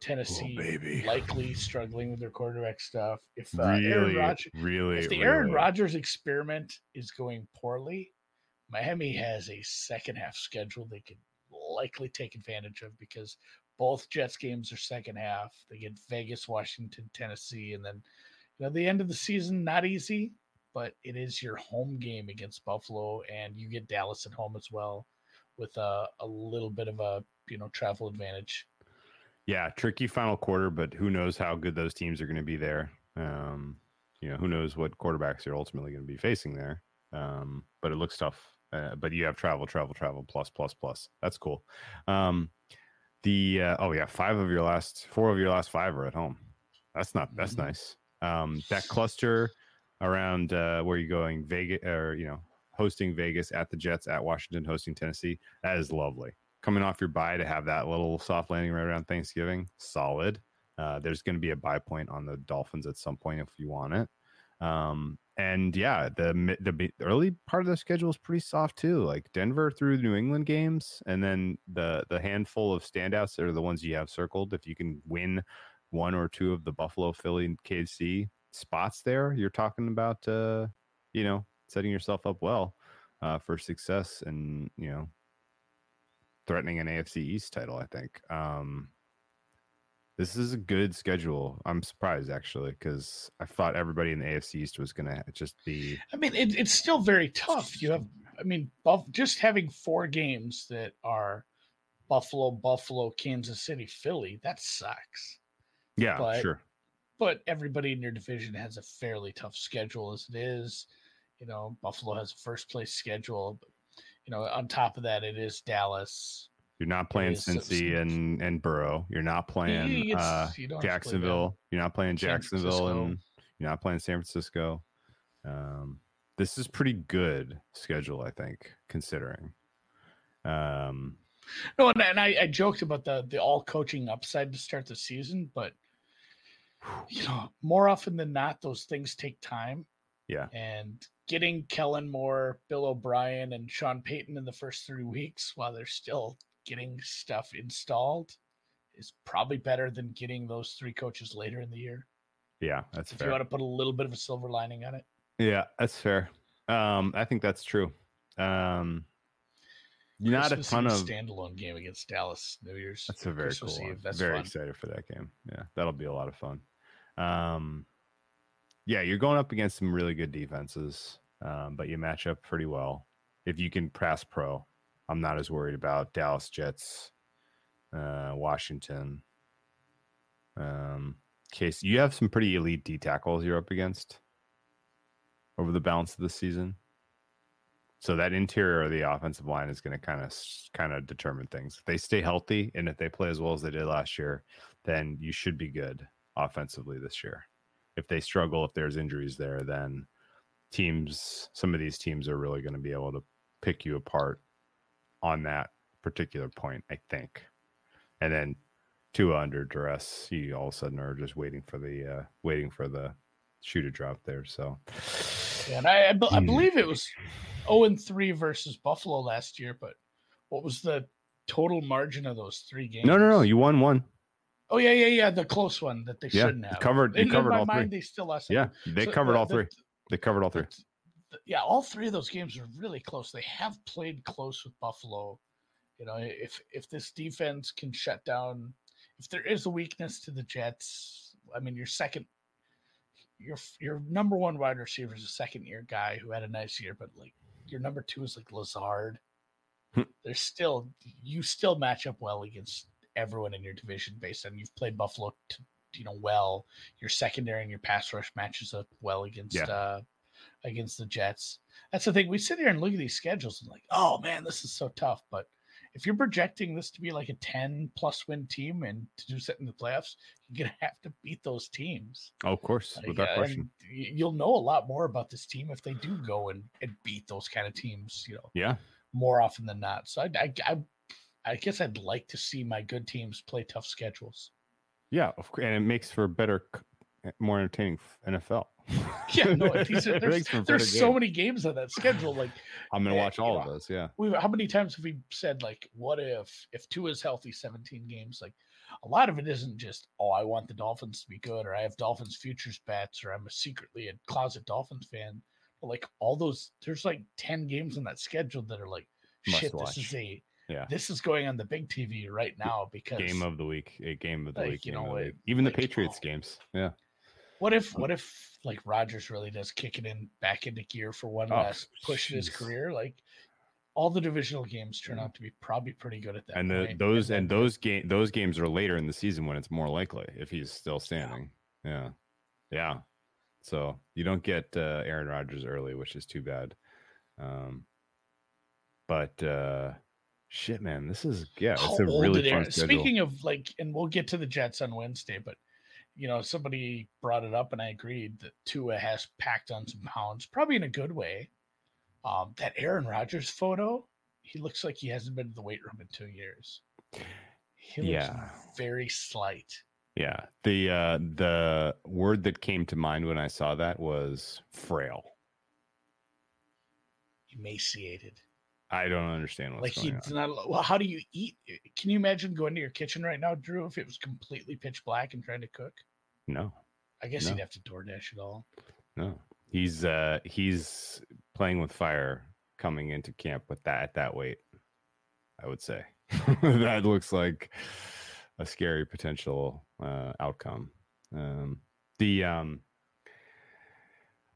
Tennessee Oh, baby. likely struggling with their quarterback stuff. If uh, really, Aaron Rodgers, really, if the really. Aaron Rodgers experiment is going poorly, Miami has a second half schedule they could likely take advantage of because both Jets games are second half. They get Vegas, Washington, Tennessee, and then you know the end of the season not easy, but it is your home game against Buffalo, and you get Dallas at home as well with a, a little bit of a you know travel advantage. Yeah, tricky final quarter, but who knows how good those teams are going to be there. Um, you know, who knows what quarterbacks you're ultimately going to be facing there. Um, but it looks tough. Uh, but you have travel, travel, travel, plus, plus, plus. That's cool. Um, the uh, oh yeah, five of your last, four of your last five are at home. That's not that's Mhm. nice. Um, that cluster around uh, where you're going, Vegas, or you know, hosting Vegas at the Jets, at Washington, hosting Tennessee. That is lovely coming off your bye to have that little soft landing right around Thanksgiving, solid. Uh, there's going to be a buy point on the Dolphins at some point if you want it. Um, and yeah, the the early part of the schedule is pretty soft too. Like Denver through New England games, and then the the handful of standouts are the ones you have circled. If you can win one or two of the Buffalo, Philly, KC spots there, you're talking about uh, you know setting yourself up well uh, for success and you know threatening an AFC East title. I think. Um, this is a good schedule. I'm surprised actually because I thought everybody in the AFC East was going to just be. I mean, it, it's still very tough. You have, I mean, Buff, just having four games that are Buffalo, Buffalo, Kansas City, Philly, that sucks. Yeah, But- sure. But everybody in your division has a fairly tough schedule as it is. You know, Buffalo has a first place schedule. But, you know, on top of that, it is Dallas. You're not playing so- Cincy and and Burrow. You're not playing uh, you to play. Jacksonville. You're not playing Jacksonville, and you're not playing San Francisco. Um, this is pretty good schedule, I think, considering. Um, No, and, and I, I joked about the the all coaching upside to start the season, but you know, more often than not, those things take time. Yeah. And getting Kellen Moore, Bill O'Brien, and Sean Payton in the first three weeks while they're still getting stuff installed is probably better than getting those three coaches later in the year. yeah, that's If fair. you want to put a little bit of a silver lining on it. Yeah, that's fair. Um, I think that's true. Um, not a ton Eve of. standalone game against Dallas New Year's. That's a very Christmas cool. Eve, one. That's very fun. excited for that game. Yeah, that'll be a lot of fun. Um, yeah, you're going up against some really good defenses, um, but you match up pretty well. If you can pass pro, I'm not as worried about Dallas Jets, uh, Washington. Um, case you have some pretty elite D tackles you're up against over the balance of the season. So that interior of the offensive line is going to kind of kind of determine things. If they stay healthy and if they play as well as they did last year, then you should be good offensively this year. If they struggle, if there's injuries there, then teams, some of these teams are really going to be able to pick you apart on that particular point, I think. And then Tua under duress, you all of a sudden are just waiting for the uh waiting for the shoe to drop there. So Yeah, and I, I, be- I Hmm. believe it was 0 and 3 versus Buffalo last year, but what was the total margin of those three games? no, no, no, you won one. Oh yeah, yeah, yeah, the close one that they Yeah, shouldn't have. covered- in covered my all three. they still lost. Yeah, they So covered all the- three. They covered all three. the- the- yeah, all three of those games are really close. They have played close with Buffalo. You know, if if this defense can shut down, if there is a weakness to the Jets, I mean, your second, your your number one wide receiver is a second year guy who had a nice year, but like your number two is like Lazard. Hmm. There's still you still match up well against everyone in your division based on you've played Buffalo, to, you know, well. Your secondary and your pass rush matches up well against Yeah. uh against the Jets. That's the thing. We sit here and look at these schedules and like, oh man, this is so tough. But if you're projecting this to be like a 10 plus win team and to do something in the playoffs, you're gonna have to beat those teams. Oh, of course, Like, without uh, question. you'll know a lot more about this team if they do go and, and beat those kind of teams, you know, Yeah, more often than not. So I, I, I, I guess I'd like to see my good teams play tough schedules. yeah, of course, and it makes for a better, eh, more entertaining NFL. Yeah, no, are, there's, makes for a there's so many games on that schedule. Like I'm gonna eh, watch you all of know, those. Yeah, we how many times have we said like what if if Tua is healthy 17 games like a lot of it isn't just oh I want the Dolphins to be good or I have Dolphins futures bets or I'm a secretly a closet Dolphins fan. But like all those, there's like ten games on that schedule that are like Must shit. watch. This is a Yeah. this is going on the big TV right now because Game of the week, a game of the Like, week. you know, the it- even the like, Patriots oh. games. Yeah. what if what if like Rodgers really does kick it in back into gear for one Oh, last push in his career? Like all the divisional games turn out to be probably pretty good at that. and the those then and those game those games are later in the season when it's more likely if he's still standing. Yeah. Yeah. So you don't get uh, Aaron Rodgers early, which is too bad. Um but uh shit man, this is yeah, How it's a really fun schedule. Speaking of like, and we'll get to the Jets on Wednesday, but you know, somebody brought it up, and I agreed that Tua has packed on some pounds, probably in a good way. Um, that Aaron Rodgers photo, he looks like he hasn't been to the weight room in two years. He looks Yeah. very slight. Yeah. The uh the word that came to mind when I saw that was frail. emaciated. I don't understand what's like going he's on. not. Well, how do you eat? Can you imagine going to your kitchen right now, Drew, if it was completely pitch black and trying to cook? No. I guess No. you'd have to DoorDash it all. No. He's uh he's playing with fire coming into camp with that at that weight. I would say. that looks like a scary potential uh outcome. Um the um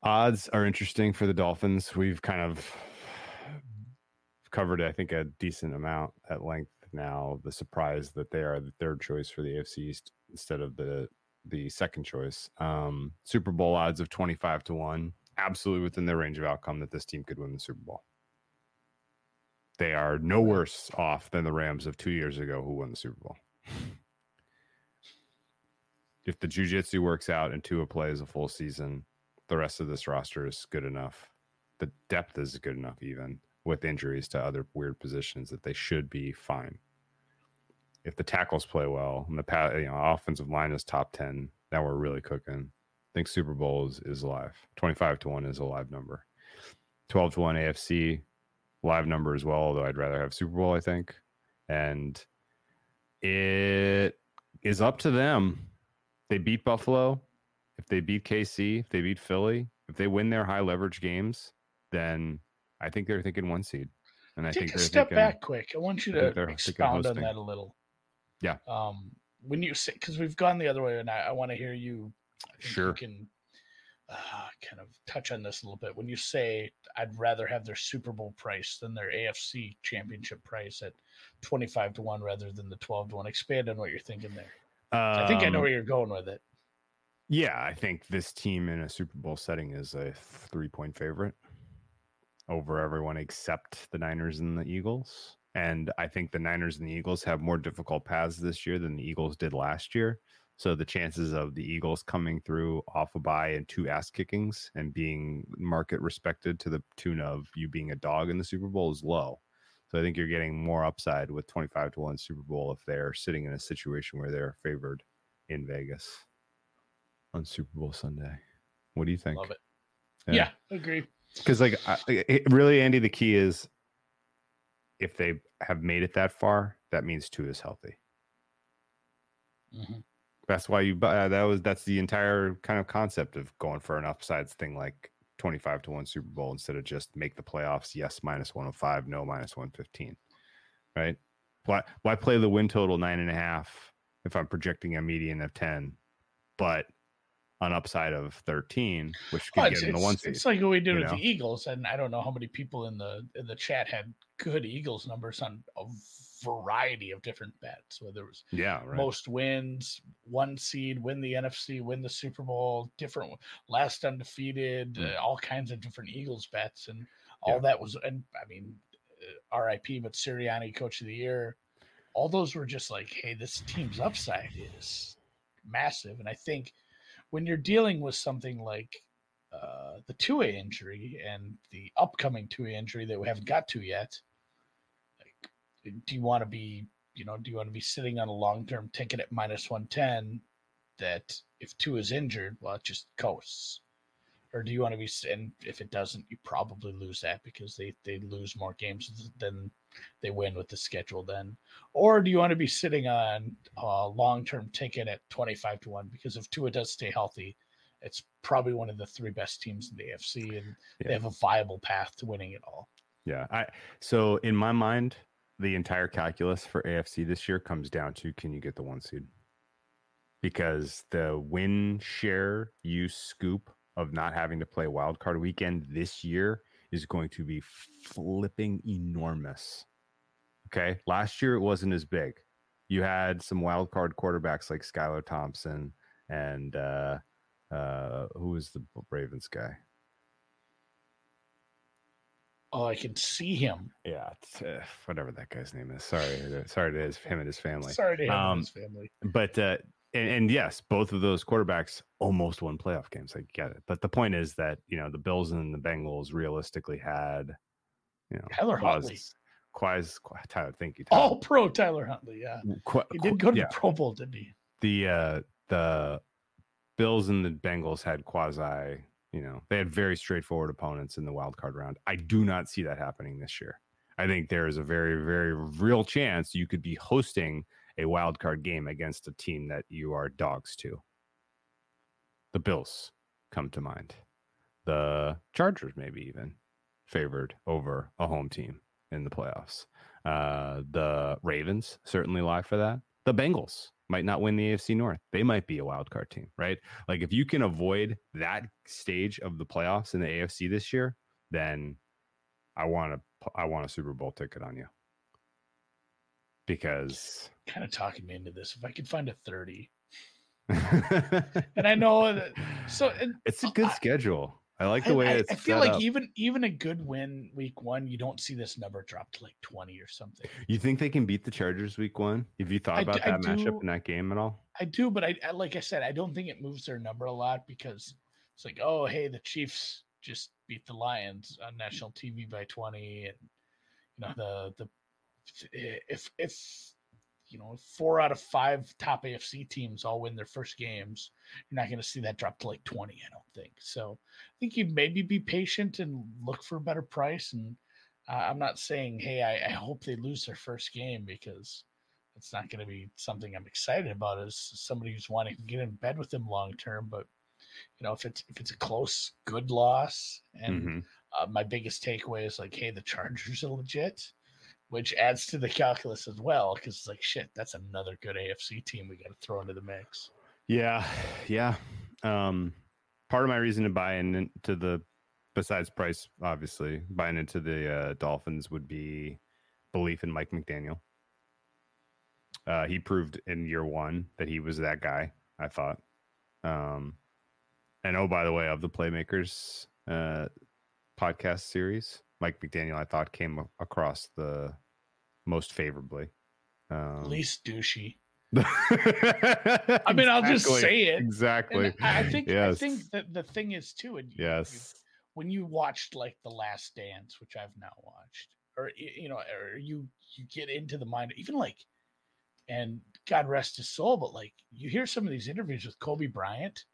odds are interesting for the Dolphins. We've kind of covered I think a decent amount at length now. The surprise that they are the third choice for the AFC East instead of the the second choice. Um, Super Bowl odds of 25 to 1, absolutely within the range of outcome that this team could win the Super Bowl. They are no worse off than the Rams of two years ago who won the Super Bowl. if the jujitsu works out and Tua plays a full season, the rest of this roster is good enough. The depth is good enough, even with injuries to other weird positions, that they should be fine. If the tackles play well and the you know offensive line is top 10 now we're really cooking. I think super bowl is, is live. 25 to 1 is a live number. 12 to 1 afc live number as well although i'd rather have super bowl i think. And it is up to them. They beat buffalo. If they beat kc if they beat philly if they win their high leverage games then i think they're thinking one seed and i Take think a they're step thinking, back quick. I want you to expound on that a little. Yeah. Um, when you say because we've gone the other way, and I, I want to hear you. Sure. You can uh, kind of touch on this a little bit. When you say I'd rather have their Super Bowl price than their AFC Championship price at twenty-five to one rather than the twelve to one, expand on what you're thinking there. I think I know Um, where you're going with it. Yeah, I think this team in a Super Bowl setting is a three point favorite over everyone except the Niners and the Eagles. And I think the Niners and the Eagles have more difficult paths this year than the Eagles did last year. So the chances of the Eagles coming through off a bye and two ass kickings and being market respected to the tune of you being a dog in the Super Bowl is low. So I think you're getting more upside with 25 to 1 Super Bowl if they're sitting in a situation where they're favored in Vegas on Super Bowl Sunday. What do you think? Love it. Yeah, agree. Because, like, I, it, really, Andy, the key is if they have made it that far, that means Tua is healthy. Mhm. That's why you buy that was that's the entire kind of concept of going for an upsides thing like 25 to 1 Super Bowl instead of just make the playoffs, yes, minus 105, no, minus 115. Right? Why why play the win total nine and a half if I'm projecting a median of 10, but an upside of 13, which could Well, get in the one seed. it's like what we did with know? the Eagles, and I don't know how many people in the in the chat had good Eagles numbers on a variety of different bets, whether it was yeah, right. most wins, one seed, win the NFC, win the Super Bowl, different last undefeated, Mm. uh, all kinds of different Eagles bets, and all Yeah. that was, and I mean, uh, RIP, but Sirianni, Coach of the Year, all those were just like, hey, this team's upside is massive, and I think when you're dealing with something like uh, the two A injury and the upcoming two A injury that we haven't got to yet, like, do you want to be, you know, do you want to be sitting on a long term ticket at minus one ten that if Tua is injured, well, it just coasts, or do you want to be, and if it doesn't, you probably lose that because they they lose more games than they win with the schedule then, or do you want to be sitting on a long term ticket at twenty five to one? Because if Tua does stay healthy, it's probably one of the three best teams in the AFC, and Yeah. they have a viable path to winning it all. Yeah. I so in my mind, the entire calculus for AFC this year comes down to can you get the one seed? Because the win share you scoop of not having to play wild card weekend this year is going to be flipping enormous. Okay. Last year it wasn't as big. You had some wild card quarterbacks like Skylar Thompson and uh uh who was the Ravens guy? Oh, I can see him. Yeah, it's, uh, whatever that guy's name is. Sorry, sorry to his, him and his family. Sorry to him Um, and his family. But uh, and, and yes, both of those quarterbacks almost won playoff games. I get it, but the point is that you know the Bills and the Bengals realistically had, you know, Tyler Huntley. Quaz, Quaz, Tyler, thank you. Tyler. All pro Tyler Huntley. Yeah. Qu- He did go to yeah, the Pro Bowl, didn't he? the uh, the Bills and the Bengals had quasi. You know, they had very straightforward opponents in the wild card round. I do not see that happening this year. I think there is a very, very real chance you could be hosting a wild card game against a team that you are dogs to. The Bills come to mind. The Chargers, maybe even favored over a home team in the playoffs. Uh, the Ravens certainly lie for that. The Bengals might not win the AFC North. They might be a wild card team, right? Like if you can avoid that stage of the playoffs in the AFC this year, then I want a I want a Super Bowl ticket on you. Because Kind of talking me into this. If I could find a 30. And I know that so and it's a good I- schedule. I like the way I- it's I feel like up. even even a good win week one, you don't see this number drop to like 20 or something. You think they can beat the Chargers week one? Have you thought about I that matchup do- in that game at all? I do, but I, I like I said, I don't think it moves their number a lot because it's like, oh hey, the Chiefs just beat the Lions on national TV by 20, and you know the the if if you know four out of five top AFC teams all win their first games, you're not going to see that drop to like 20. I don't think so. I think you maybe be patient and look for a better price. And uh, I'm not saying, hey, I, I hope they lose their first game because it's not going to be something I'm excited about as somebody who's wanting to get in bed with them long term. But you know, if it's if it's a close, good loss, and Mhm. uh, my biggest takeaway is like, hey, the Chargers are legit, which adds to the calculus as well because it's like, shit, that's another good AFC team we got to throw into the mix. Yeah, yeah. Um, part of my reason to buy into the, besides price, obviously, buying into the uh, Dolphins would be belief in Mike McDaniel. Uh, he proved in year one that he was that guy. I thought. Um, and oh, by the way, of the Playmakers uh, podcast series, Mike McDaniel, I thought came across the most favorably. Um, Least douchey. I mean, I'll just say it. Exactly. And I think I think that the thing is too, and you- you- Yes. when you watched like The Last Dance, which I've now watched, or you know, or you you get into the mind, even like, and God rest his soul, but like you hear some of these interviews with Kobe Bryant,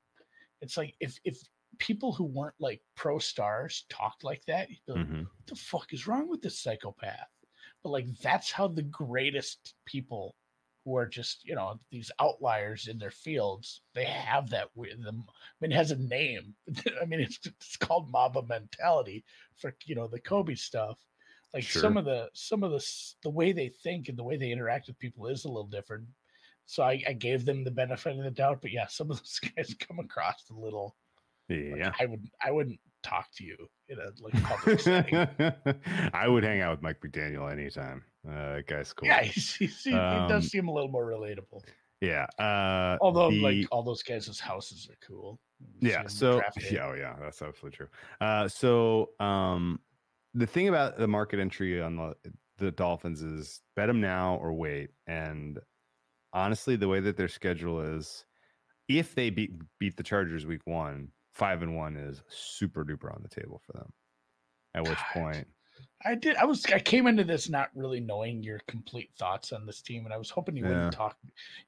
it's like if if people who weren't like pro stars talked like that, you'd be like, Mhm. what the fuck is wrong with this psychopath? But like that's how the greatest people who are just you know these outliers in their fields they have that with them. I mean, it has a name. I mean, it's it's called Mamba mentality for you know the Kobe stuff. Like some of the some of the the way they think and the way they interact with people is a little different. So I, I gave them the benefit of the doubt, but yeah, some of those guys come across a little. Like, Yeah. I would I wouldn't talk to you in a like public setting. I would hang out with Mike McDaniel anytime. Uh, that guy's cool. Yeah, he's, he's, he, he Um, does seem a little more relatable. Yeah. Uh, Although, the- like all those guys' houses are cool. You yeah. So yeah, oh yeah, that's absolutely true. Uh, so um, the thing about the market entry on the the Dolphins is bet them now or wait. And honestly, the way that their schedule is, if they beat beat the Chargers week one, five and one is super duper on the table for them. At which God. point, I did. I was. I came into this not really knowing your complete thoughts on this team, and I was hoping you Yeah. wouldn't talk.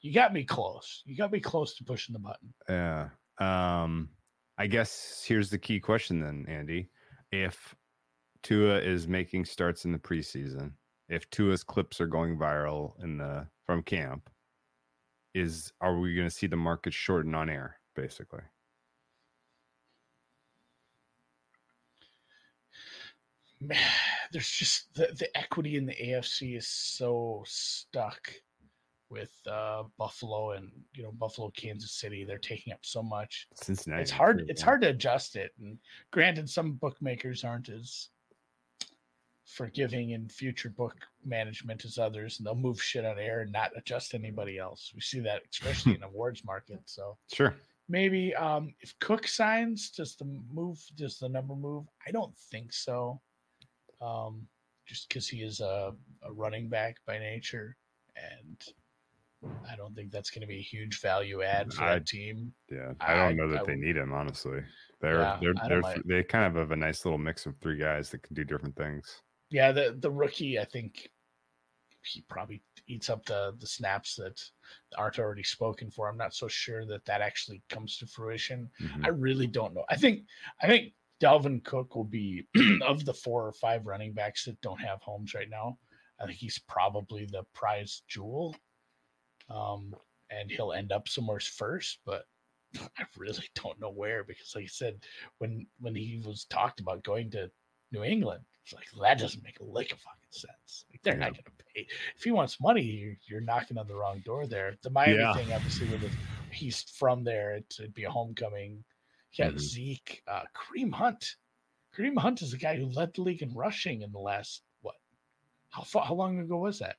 You got me close. You got me close to pushing the button. Yeah. Um, I guess here's the key question then, Andy. If Tua is making starts in the preseason if Tua's clips are going viral in the from camp, is are we going to see the market shorten on air, basically? Man, there's just the, the equity in the AFC is so stuck with uh, Buffalo and you know Buffalo, Kansas City. They're taking up so much. Cincinnati. It's hard. It's hard to adjust it. And granted, some bookmakers aren't as forgiving in future book management as others, and they'll move shit on air and not adjust anybody else. We see that especially in awards market. So Sure. maybe um, if Cook signs, does the move does the number move? I don't think so. Um, just because he is a, a running back by nature, and I don't think that's going to be a huge value add for I- that team. Yeah, I I- don't know that I they need him. Honestly, they're Yeah, they're they're like- they kind of have a nice little mix of three guys that can do different things. Yeah, the the rookie, I think he probably eats up the the snaps that aren't already spoken for. I'm not so sure that that actually comes to fruition. Mhm. I really don't know. I think I think Dalvin Cook will be of the four or five running backs that don't have homes right now. I think he's probably the prize jewel, um, and he'll end up somewhere first. But I really don't know where because, like I said, when when he was talked about going to New England, it's like that doesn't make a lick of fucking sense. Like they're not going to pay. If he wants money, you're, you're knocking on the wrong door there. The Miami Yeah. thing, obviously, with the, he's from there, it, it'd be a homecoming. Yeah, Mhm. Zeke, uh, Kareem Hunt. Kareem Hunt is the guy who led the league in rushing in the last what? How far? How long ago was that?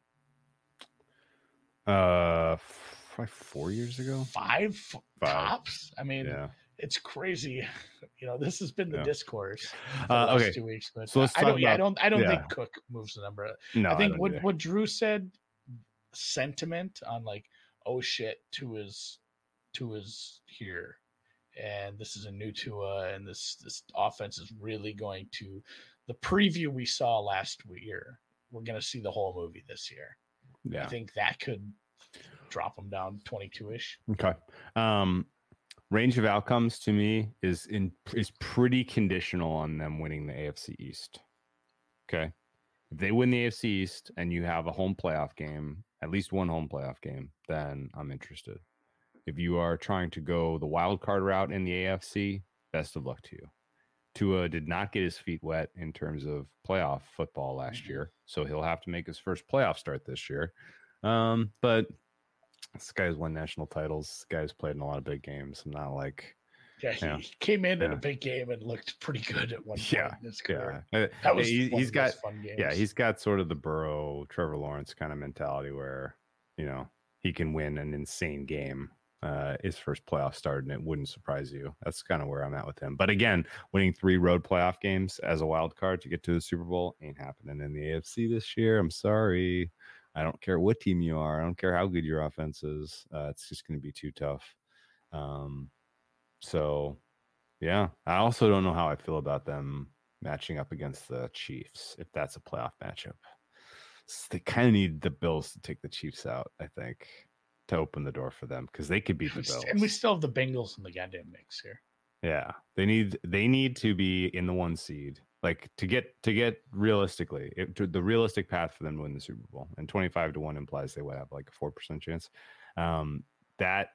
Uh, f- like four years ago. Five, Five. tops. I mean, Yeah. it's crazy. You know, this has been the Yeah. discourse the Uh, last okay. two weeks. But So let's I talk don't. Yeah, I don't. I don't yeah. think Cook moves the number. No, I think don't what either. what Drew said, sentiment on like, oh shit, to his to his here, and this is a new Tua, and this this offense is really going to the preview we saw last year. We're going to see the whole movie this year. Yeah. I think that could drop them down twenty two ish. Okay. Um, range of outcomes to me is in is pretty conditional on them winning the AFC East. Okay. If they win the AFC East and you have a home playoff game, at least one home playoff game, then I'm interested. If you are trying to go the wild card route in the AFC, best of luck to you. Tua did not get his feet wet in terms of playoff football last Mhm. year, so he'll have to make his first playoff start this year. Um, but this guy's won national titles. This guy's played in a lot of big games. I'm not like, Yeah, he Yeah. came in in a big game and looked pretty good at one point Yeah, in his career. yeah, Uh, That was he, of got those fun games. yeah, he's got sort of the Burrow, Trevor Lawrence kind of mentality where you know he can win an insane game. Uh, his first playoff start, and it wouldn't surprise you. That's kind of where I'm at with him. But again, winning three road playoff games as a wild card to get to the Super Bowl ain't happening in the AFC this year. I'm sorry. I don't care what team you are. I don't care how good your offense is. Uh, it's just going to be too tough. Um, so, yeah, I also don't know how I feel about them matching up against the Chiefs if that's a playoff matchup. S- They kind of need the Bills to take the Chiefs out, I think, to open the door for them because they could beat the Bills. and we still have the Bengals in the goddamn mix here. Yeah, they need they need to be in the one seed, like to get to get realistically it, to the realistic path for them to win the Super Bowl. And twenty five to one implies they would have like a four percent chance. Um, that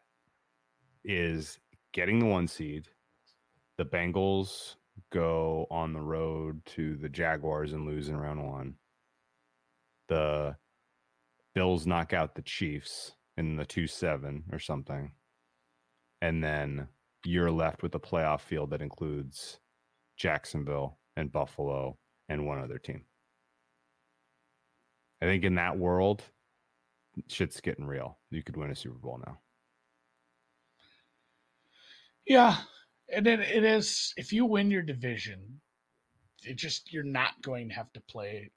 is getting the one seed. The Bengals go on the road to the Jaguars and lose in round one. The Bills knock out the Chiefs in the two seven or something, and then you're left with a playoff field that includes Jacksonville and Buffalo and one other team. I think in that world, shit's getting real. You could win a Super Bowl now. Yeah, and it, it is. If you win your division, it just you're not going to have to play.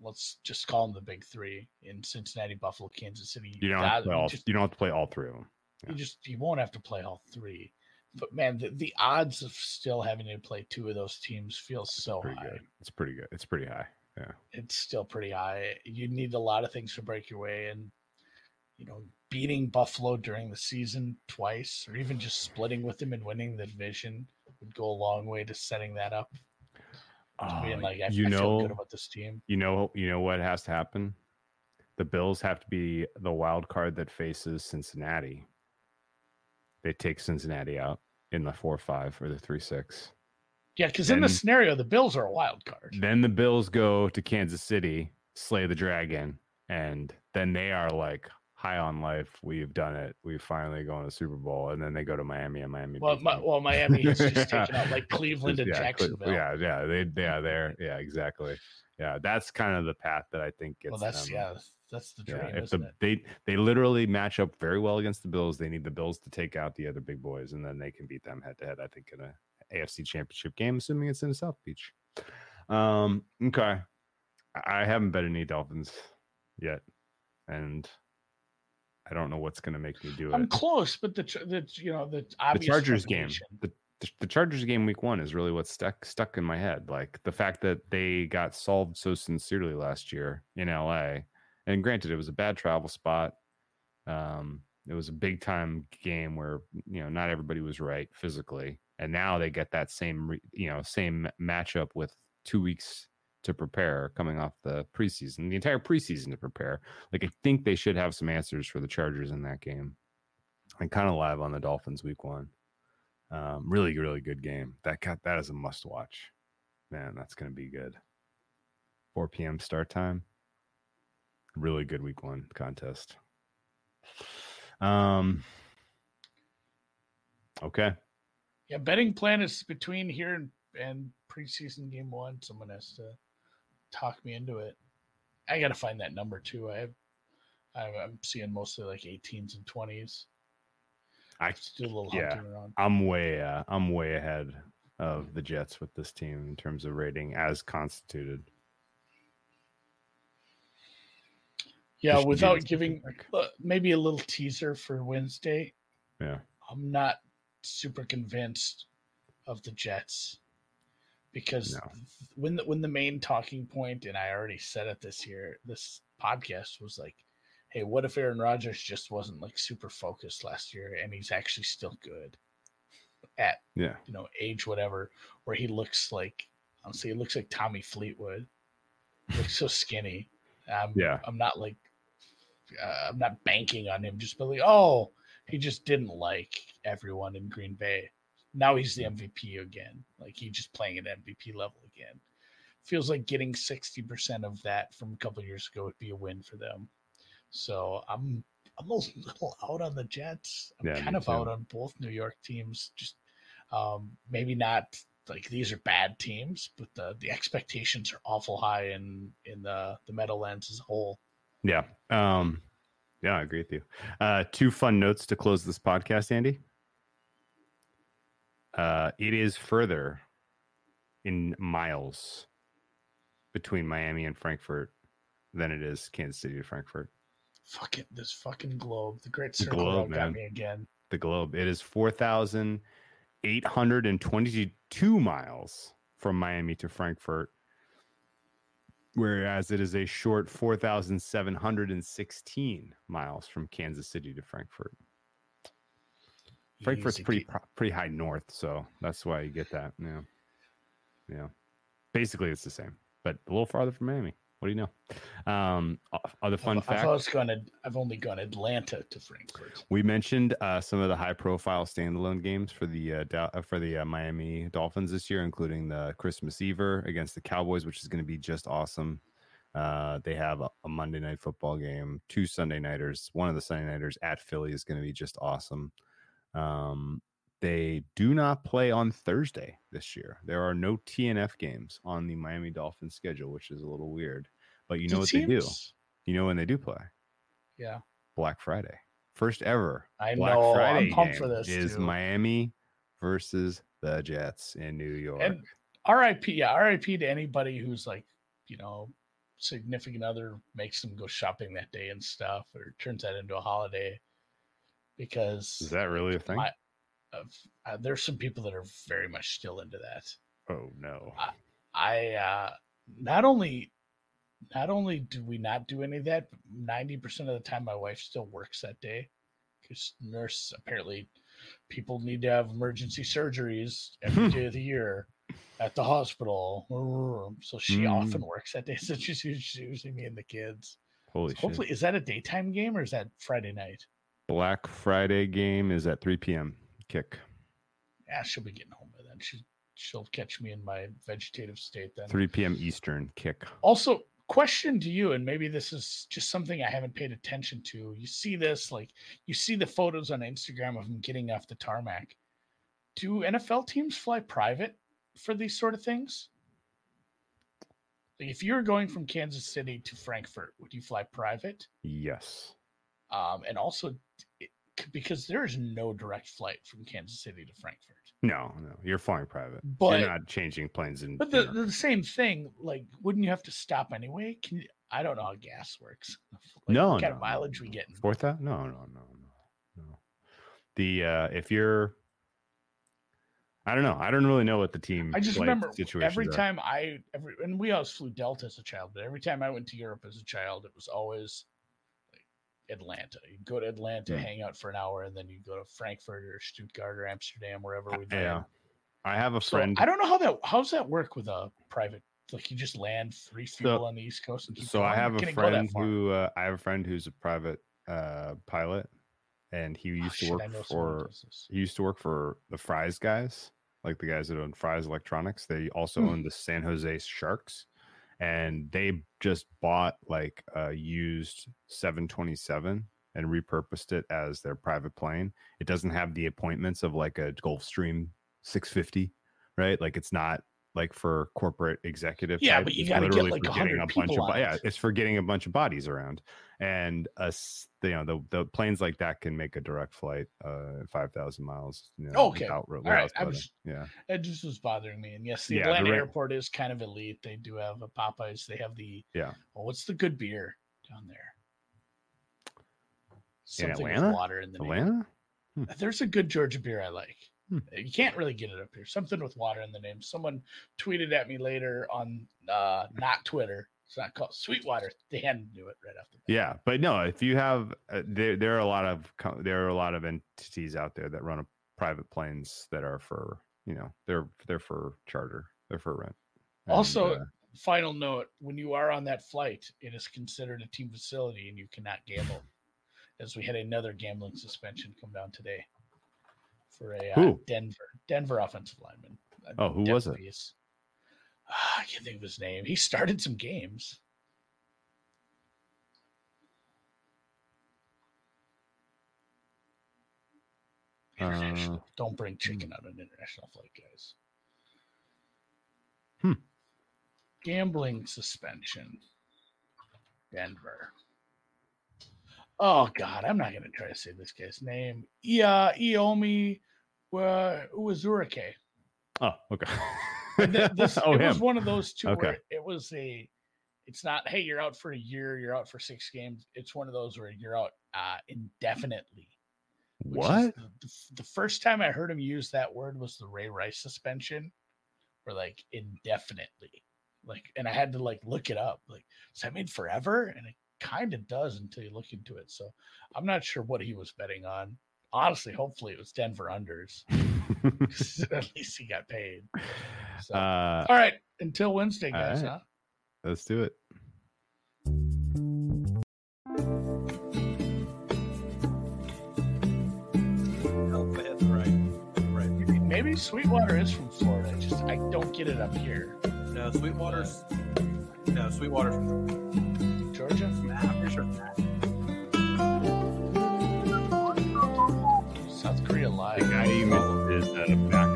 Let's just call them the big three in Cincinnati, Buffalo, Kansas City. You don't have to play all, just, you don't have to play all three of them. you just you won't have to play all three. But man, the, the odds of still having to play two of those teams feels so high. good. It's pretty good. It's pretty high. Yeah. It's still pretty high. You need a lot of things to break your way, and you know, beating Buffalo during the season twice, or even just splitting with them and winning the division would go a long way to setting that up. To oh, being Oh, like, I, you I know, about this team. you know, you know what has to happen. The Bills have to be the wild card that faces Cincinnati. They take Cincinnati out in the four five or the three six. Yeah, because in the scenario, the Bills are a wild card. Then the Bills go to Kansas City, slay the dragon, and then they are like high on life. We've done it. We've finally gone to the Super Bowl, and then they go to Miami, and Miami. Well, my, well, Miami is just taking out like Cleveland and yeah, Jacksonville. Yeah, yeah, they, yeah, there, yeah, exactly. Yeah, that's kind of the path that I think gets well, that's them. yeah, that's the dream, Yeah, if isn't the it? they they literally match up very well against the Bills, they need the Bills to take out the other big boys, and then they can beat them head to head. I think in a AFC Championship game, assuming it's in South Beach. Um, okay, I I haven't bet any Dolphins yet, and I don't know what's going to make me do it. I'm close, but the the you know the The Chargers game, the, the the Chargers game week one is really what's stuck stuck in my head. Like the fact that they got solved so sincerely last year in LA. And granted, it was a bad travel spot. Um, it was a big time game where you know not everybody was right physically, and now they get that same re, you know same matchup with two weeks to prepare coming off the preseason, the entire preseason to prepare. Like I think they should have some answers for the Chargers in that game. And kind of live on the Dolphins week one. Um, really, really good game. That got that is a must watch. Man, that's gonna be good. 4 p.m. start time. Really good week one contest. Um okay. Yeah, betting plan is between here and, and preseason game one. Someone has to talk me into it. I got to find that number too. I have, I'm seeing mostly like 18s and 20s. I do a little yeah. hunting around. I'm way uh, I'm way ahead of the Jets with this team in terms of rating as constituted. Yeah, without giving uh, maybe a little teaser for Wednesday. Yeah. I'm not super convinced of the Jets because No. when the, when the main talking point, and I already said it this year, this podcast was like, "Hey, what if Aaron Rodgers just wasn't like super focused last year, and he's actually still good at Yeah. you know age whatever, where he looks like honestly, he looks like Tommy Fleetwood, looks so skinny. I'm, Yeah. I'm not like uh, I'm not banking on him. Just be like, oh, he just didn't like everyone in Green Bay. Now he's the MVP again. Like he's just playing at MVP level again. Feels like getting 60% of that from a couple years ago would be a win for them. So I'm I'm a little out on the Jets. I'm Yeah, kind of too. out on both New York teams. Just um, maybe not like these are bad teams, but the the expectations are awful high in in the the Meadowlands as a whole. Yeah. Um yeah, I agree with you. Uh two fun notes to close this podcast, Andy. Uh it is further in miles between Miami and Frankfurt than it is Kansas City to Frankfurt. Fucking this fucking globe, the Great The Circle globe, got me again. The globe. It is 4,822 miles from Miami to Frankfurt. Whereas it is a short 4,716 miles from Kansas City to Frankfurt. Frankfurt's pretty pretty high north, so that's why you get that. Yeah, yeah. Basically, it's the same, but a little farther from Miami. What do you know? Um, other fun I've, fact: I've always gone. I've only gone Atlanta to Frankfurt. we mentioned uh, some of the high-profile standalone games for the uh, uh, for the uh, Miami Dolphins this year, including the Christmas Ever against the Cowboys, which is going to be just awesome. Uh, they have a, a Monday night football game, two Sunday nighters. One of the Sunday nighters at Philly is going to be just awesome. Um, they do not play on Thursday this year. There are no TNF games on the Miami Dolphins schedule, which is a little weird. But you know what they do? You know when they do play? Yeah, Black Friday. First ever I Black know. Friday I'm pumped for this. is too. Miami versus the Jets in New York. and RIP. Yeah, RIP to anybody who's like, you know, significant other makes them go shopping that day and stuff, or turns that into a holiday. Because is that really a thing? of, uh, there's some people that are very much still into that. oh no. I uh not only not only do we not do any of that, but ninety percent of the time my wife still works that day because nurse apparently people need to have emergency surgeries every day of the year. at the hospital. So she Mm. often works that day. So she's us- usually me and the kids. Holy So hopefully, shit. is that a daytime game or is that Friday night? Black Friday game is at 3 p.m. Kick. Yeah, she'll be getting home by then. She she'll catch me in my vegetative state then. 3 p.m. Eastern kick. Also, question to you, and maybe this is just something I haven't paid attention to. You see this, like you see the photos on Instagram of them getting off the tarmac. Do NFL teams fly private for these sort of things? If you're going from Kansas City to Frankfurt, would you fly private? Yes. Um, and also it- because there is no direct flight from Kansas City to Frankfurt. No, no. You're flying private. But you're not changing planes in. But the, the same thing, like, wouldn't you have to stop anyway? Can you, I don't know how gas works. Like, no, what kind no, of mileage we no. get? Fourth out? No, no, no, no, no. The uh if you're, I don't know. I don't really know what the team. I just remember every are. time I every and we always flew Delta as a child, but every time I went to Europe as a child, it was always Atlanta. You go to Atlanta, Hmm. hang out for an hour, and then you go to Frankfurt or Stuttgart or Amsterdam, wherever we Yeah. I have a So friend. I don't know how that how's that work with a private. Like you just land, refuel on the East Coast, and so I have a can it go that friend who uh, I have a friend who's a private uh pilot, and he Oh, used to shit, work know someone who for he used to work for the Fry's guys, like the guys that own Fry's Electronics. They also Hmm. own the San Jose Sharks, and they just bought like a used 727 and repurposed it as their private plane. It doesn't have the appointments of like a Gulfstream 650, right? Like it's not like for corporate executive. Yeah, type. but you It's gotta get, like, for getting a bunch of yeah, it's for getting a bunch of bodies around and us you know the, the planes like that can make a direct flight uh 5000 miles you know, Okay. without, ro- All right. without I was- yeah It just was bothering me. And yes, the Yeah, the Atlanta ra- airport is kind of elite. They do have a Popeyes. They have the Yeah. Oh, what's the good beer down there? Something Atlanta? with water in the atlanta There's a good Georgia beer I like. Hmm. You can't really get it up here. Something with water in the name. Someone tweeted at me later on uh not Twitter. It's not called Sweetwater. They hadn't do it right off the bat. yeah but no if you have uh, there there are a lot of there are a lot of entities out there that run a private planes that are for you know they're they're for charter they're for rent And, Also, uh, Final note: When you are on that flight, it is considered a team facility, and you cannot gamble. As we had another gambling suspension come down today for a uh, Denver Denver offensive lineman. Oh, who was it? depth piece. Ah, I can't think of his name. He started some games. International. Uh, Don't bring chicken out on an international flight, guys. Hmm. Gambling suspension. Denver. Oh God, I'm not gonna try to say this guy's name. Yeah, Eyioma uh, Uwazurike. oh okay. Th- this oh it was one of those two Okay. where it was a it's not hey you're out for a year you're out for six games. It's one of those where you're out uh indefinitely. What? the, the the first time i heard him use that word was the ray rice suspension or like indefinitely. Like and i had to like look it up like does that mean forever? And it kind of does until you look into it. So i'm not sure what he was betting on honestly hopefully it was denver unders. at least he got paid so uh all right, until Wednesday, guys. right. Huh? let's do it Oh, that's right. Right. Maybe, maybe Sweetwater is from Florida. Just I don't get it up here. No, Sweetwater's. No, Sweetwater's from. Georgia, Nah, I'm pretty sure. The guy at a back